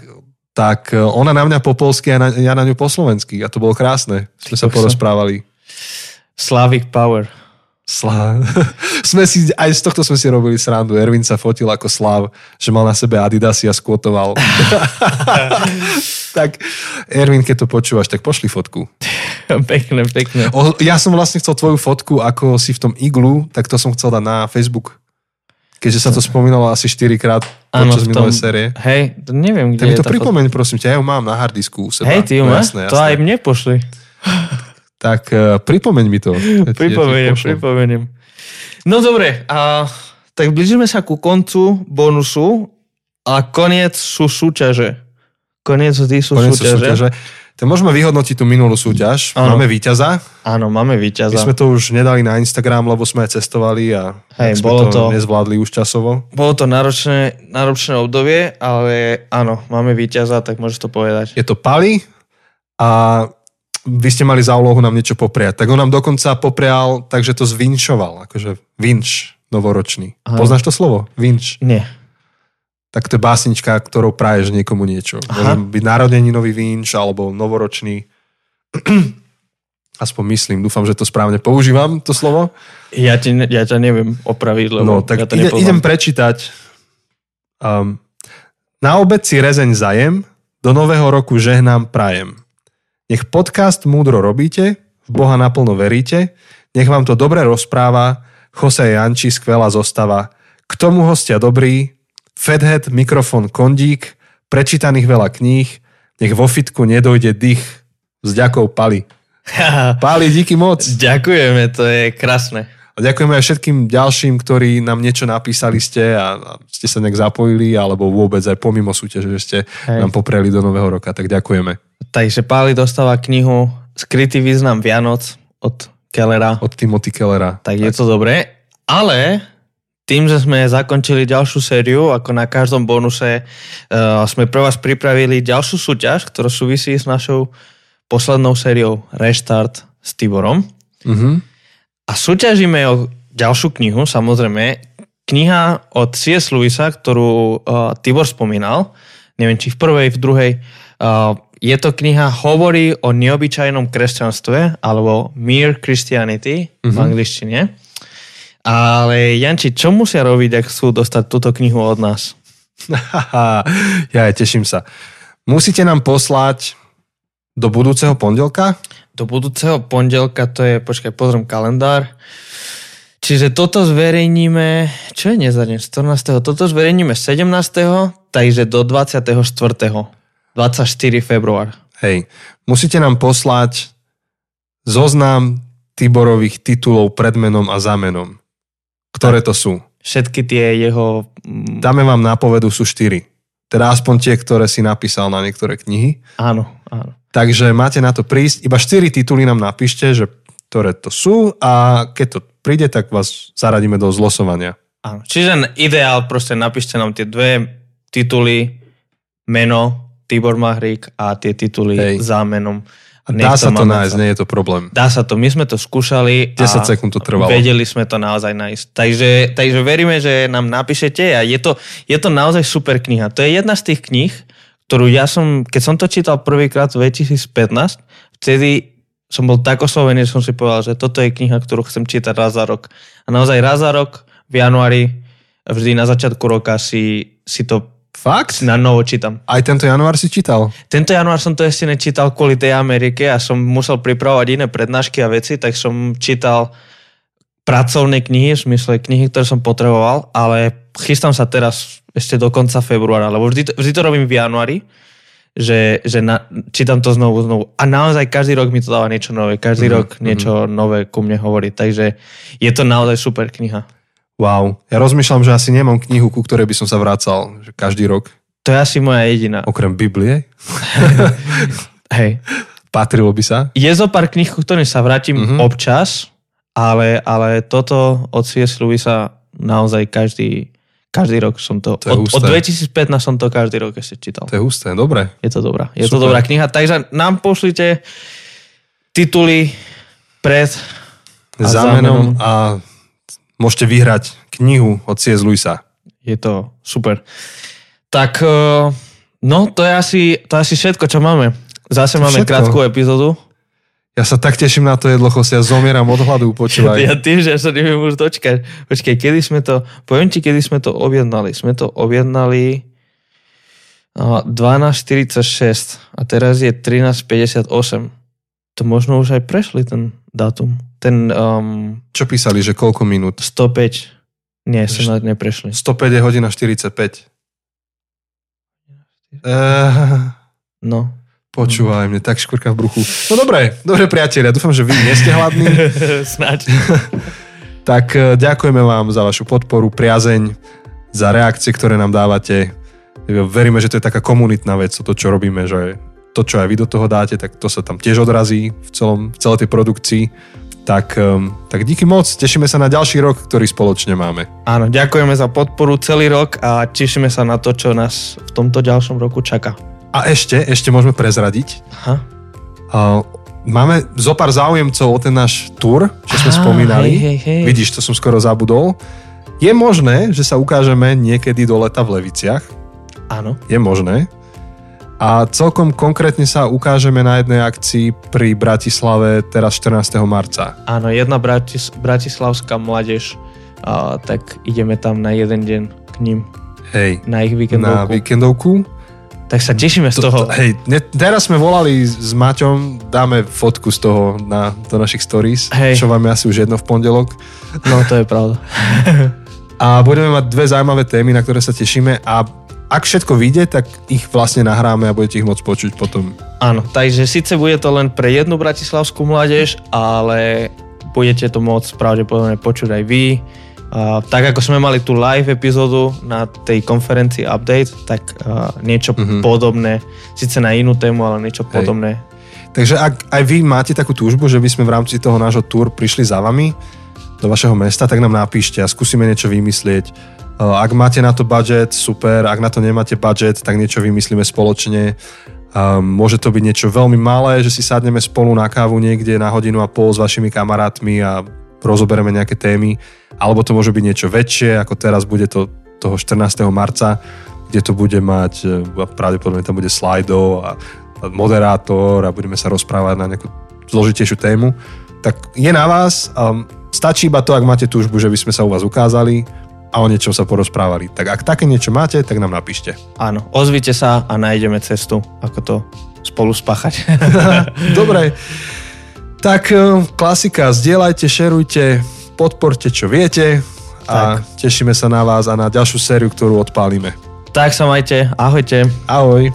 tak e, ona na mňa po polsky a na, ja na ňu po slovensky. A to bolo krásne. Sme sa porozprávali. Slavic Power. Slá... [laughs] sme si, aj z tohto sme si robili srandu. Ervin sa fotil ako Slav, že mal na sebe Adidasy a skvotoval. [laughs] tak Ervin, keď to počúvaš, tak pošli fotku. pekné, pekné. O, ja som vlastne chcel tvoju fotku, ako si v tom iglu, tak to som chcel dať na Facebook. Keďže sa to spomínalo asi 4 krát počas minulej tom- série. Hej, to neviem, Tak kde mi je to tá fotka. pripomeň, prosím ťa, ja ju mám na hardisku u seba. Hej, ty ju No, máš? To jasné. aj mne pošli. [laughs] Tak uh, pripomeň mi to. Ja Pripomeniem. No dobre, a tak blížime sa ku koncu bonusu a koniec sú súťaže. Koniec vždy sú Koniec sú súťaže. súťaže. Tak môžeme vyhodnotiť tú minulú súťaž. Áno. Máme víťaza. Áno, máme víťaza. My sme to už nedali na Instagram, lebo sme aj cestovali a Hej, sme bolo to, to- nezvládli už časovo. Bolo to náročné, náročné obdobie, ale áno, máme víťaza, tak môžeš to povedať. Je to Pali a vy ste mali za úlohu nám niečo popriať. Tak on nám dokonca poprial, takže to zvinčoval. Akože vinč novoročný. Aha. Poznáš to slovo? Vinč. Nie. Tak to je básnička, ktorou praješ niekomu niečo. Aha. Môže byť narodeninový vinč alebo novoročný. [clears throat] Aspoň myslím, dúfam, že to správne používam, to slovo. Ja, ti, ja ťa neviem opraviť, lebo No, tak ja to ide, idem prečítať. Um, na obed si rezeň zajem, do nového roku žehnám prajem. Nech podcast múdro robíte, v Boha naplno veríte, nech vám to dobre rozpráva, Jose Janči, skvelá zostava, k tomu hostia dobrý, Fedhead, mikrofon, kondík, prečítaných veľa kníh, nech vo fitku nedojde dých, s ďakou Pali. [laughs] Pali, díky moc. Ďakujeme, to je krásne. A ďakujeme aj všetkým ďalším, ktorí nám niečo napísali ste a ste sa nejak zapojili, alebo vôbec aj pomimo súťaže, že ste Hej. nám popreli do nového roka, tak ďakujeme. Takže Páli dostáva knihu Skrytý význam Vianoc od Kellera. Od Timothy Kellera. Tak je to dobré. Ale tým, že sme zakončili ďalšiu sériu, ako na každom bonuse, uh, sme pre vás pripravili ďalšiu súťaž, ktorá súvisí s našou poslednou sériou Restart s Tiborom. Uh-huh. A súťažíme o ďalšiu knihu, samozrejme. Kniha od C.S. Lewisa, ktorú uh, Tibor spomínal. Neviem, či v prvej, v druhej. Uh, je to kniha Hovorí o neobyčajnom kresťanstve, alebo Mere Christianity v angličtine. Ale Janči, čo musia robiť, ak chcú dostať túto knihu od nás? [laughs] ja aj teším sa. Musíte nám poslať do budúceho pondelka? Do budúceho pondelka, to je, počkaj, pozriem kalendár. Čiže toto zverejníme, čo je dnes za deň? 14. Toto zverejníme 17. Takže do 24. 24. február. Hej, musíte nám poslať zoznam Tiborových titulov pred menom a za menom. Ktoré to sú? Všetky tie jeho... mm, Dáme vám nápovedu, sú štyri. Teda aspoň tie, ktoré si napísal na niektoré knihy. Áno, áno. Takže máte na to prísť. Iba 4 tituly nám napíšte, že ktoré to sú a keď to príde, tak vás zaradíme do zlosovania. áno. Čiže ideál, proste napíšte nám tie dve tituly, meno, Tibor Mahrík a tie tituly Hej. za menom. A Nech dá sa to nájsť, nie je to problém. Dá sa to, my sme to skúšali. 10 a sekúnd to trvalo. Vedeli sme to naozaj nájsť. Takže, takže veríme, že nám napíšete a je to, je to naozaj super kniha. To je jedna z tých kníh, ktorú ja som, keď som to čítal prvýkrát v 2015, vtedy som bol tak oslovený, že som si povedal, že toto je kniha, ktorú chcem čítať raz za rok. A naozaj raz za rok v januári, vždy na začiatku roka si, si to Fakt? na novo čítam. Aj tento január si čítal? Tento január som to ešte nečítal kvôli tej Amerike a som musel pripravovať iné prednášky a veci, tak som čítal pracovné knihy, v smysle knihy, ktoré som potreboval, ale chystám sa teraz ešte do konca februára, lebo vždy to, vždy to robím v januári, že, že na, čítam to znovu, znovu. A naozaj každý rok mi to dáva niečo nové, každý mm-hmm. rok niečo mm-hmm. nové ku mne hovorí, takže je to naozaj super kniha. Wow, ja rozmýšľam, že asi nemám knihu, ku ktorej by som sa vracal že každý rok. To je asi moja jediná. Okrem Biblie? [laughs] Hej. Patrilo by sa? Je zo pár knih, ku ktorým sa vrátim mm-hmm. občas, ale, ale toto od C.S. Lewisa naozaj každý, každý rok som to... to od, od 2015 som to každý rok ešte čítal. To je husté, dobre. Je to dobrá. Je Super. to dobrá kniha. Takže nám pošlite tituly pred a zámenom a môžete vyhrať knihu od C.S. Lewisa. Je to super. Tak, eh, no to je asi, to je asi všetko, čo máme. Zase máme všetko. krátku epizódu. Ja sa tak teším na to jedlo, ja zomieram od hladu, počúvaj. Ja že ja sa neviem už dočkať. Počkaj, kedy sme to, poviem ti, kedy sme to objednali. Sme to objednali 12.46 a teraz je 13.58. To možno už aj prešli ten dátum. Ten, um, Čo písali, že koľko minút? 105. Nie, sme neprešli. 105 je hodina 45. Uh, no. Počúvaj, mne tak škurka v bruchu. No dobre, dobre priatelia, dúfam, že vy nie ste hladní. [laughs] Snáď. [laughs] tak e, ďakujeme vám za vašu podporu, priazeň, za reakcie, ktoré nám dávate. Veríme, že to je taká komunitná vec, to, čo robíme, že to, čo aj vy do toho dáte, tak to sa tam tiež odrazí v, celom, v celej tej produkcii. Tak, um, tak díky moc, tešíme sa na ďalší rok, ktorý spoločne máme. Áno, ďakujeme za podporu celý rok a tešíme sa na to, čo nás v tomto ďalšom roku čaká. A ešte, ešte môžeme prezradiť. Aha. Uh, máme zo pár záujemcov o ten náš tour, čo sme Aha, spomínali. Hej, hej, hej. Vidíš, to som skoro zabudol. Je možné, že sa ukážeme niekedy do leta v Leviciach. Áno. Je možné. A celkom konkrétne sa ukážeme na jednej akcii pri Bratislave teraz 14. marca. Áno, jedna bratis- bratislavská mládež, a, tak ideme tam na jeden deň k ním. Hej. Na ich víkendovku. Na víkendovku. Tak sa tešíme z toho. To, hej, ne, teraz sme volali s Maťom, dáme fotku z toho na, do našich stories, hej. čo máme asi už jedno v pondelok. No, to je pravda. [laughs] a budeme mať dve zaujímavé témy, na ktoré sa tešíme a ak všetko vyjde, tak ich vlastne nahráme a budete ich môcť počuť potom. Áno, takže síce bude to len pre jednu bratislavskú mládež, ale budete to môcť pravdepodobne počuť aj vy Uh, tak ako sme mali tú live epizódu na tej konferencii Update, tak uh, niečo mm-hmm. podobné, síce na inú tému, ale niečo Hej. podobné. Takže ak aj vy máte takú túžbu, že by sme v rámci toho nášho túr prišli za vami do vašeho mesta, tak nám napíšte a skúsime niečo vymyslieť. Uh, ak máte na to budget, super, ak na to nemáte budget, tak niečo vymyslíme spoločne. Um, môže to byť niečo veľmi malé, že si sadneme spolu na kávu niekde na hodinu a pol s vašimi kamarátmi a rozoberieme nejaké témy, alebo to môže byť niečo väčšie, ako teraz bude to toho 14. marca, kde to bude mať, e, pravdepodobne tam bude slajdo a moderátor a budeme sa rozprávať na nejakú zložitejšiu tému, tak je na vás. Stačí iba to, ak máte túžbu, že by sme sa u vás ukázali a o niečom sa porozprávali. Tak ak také niečo máte, tak nám napíšte. Áno, ozvite sa a nájdeme cestu, ako to spolu spáchať. [laughs] Dobre. Tak e, klasika, zdieľajte, šerujte, podporte, čo viete a tak. tešíme sa na vás a na ďalšiu sériu, ktorú odpálime. Tak sa majte, ahojte. Ahoj.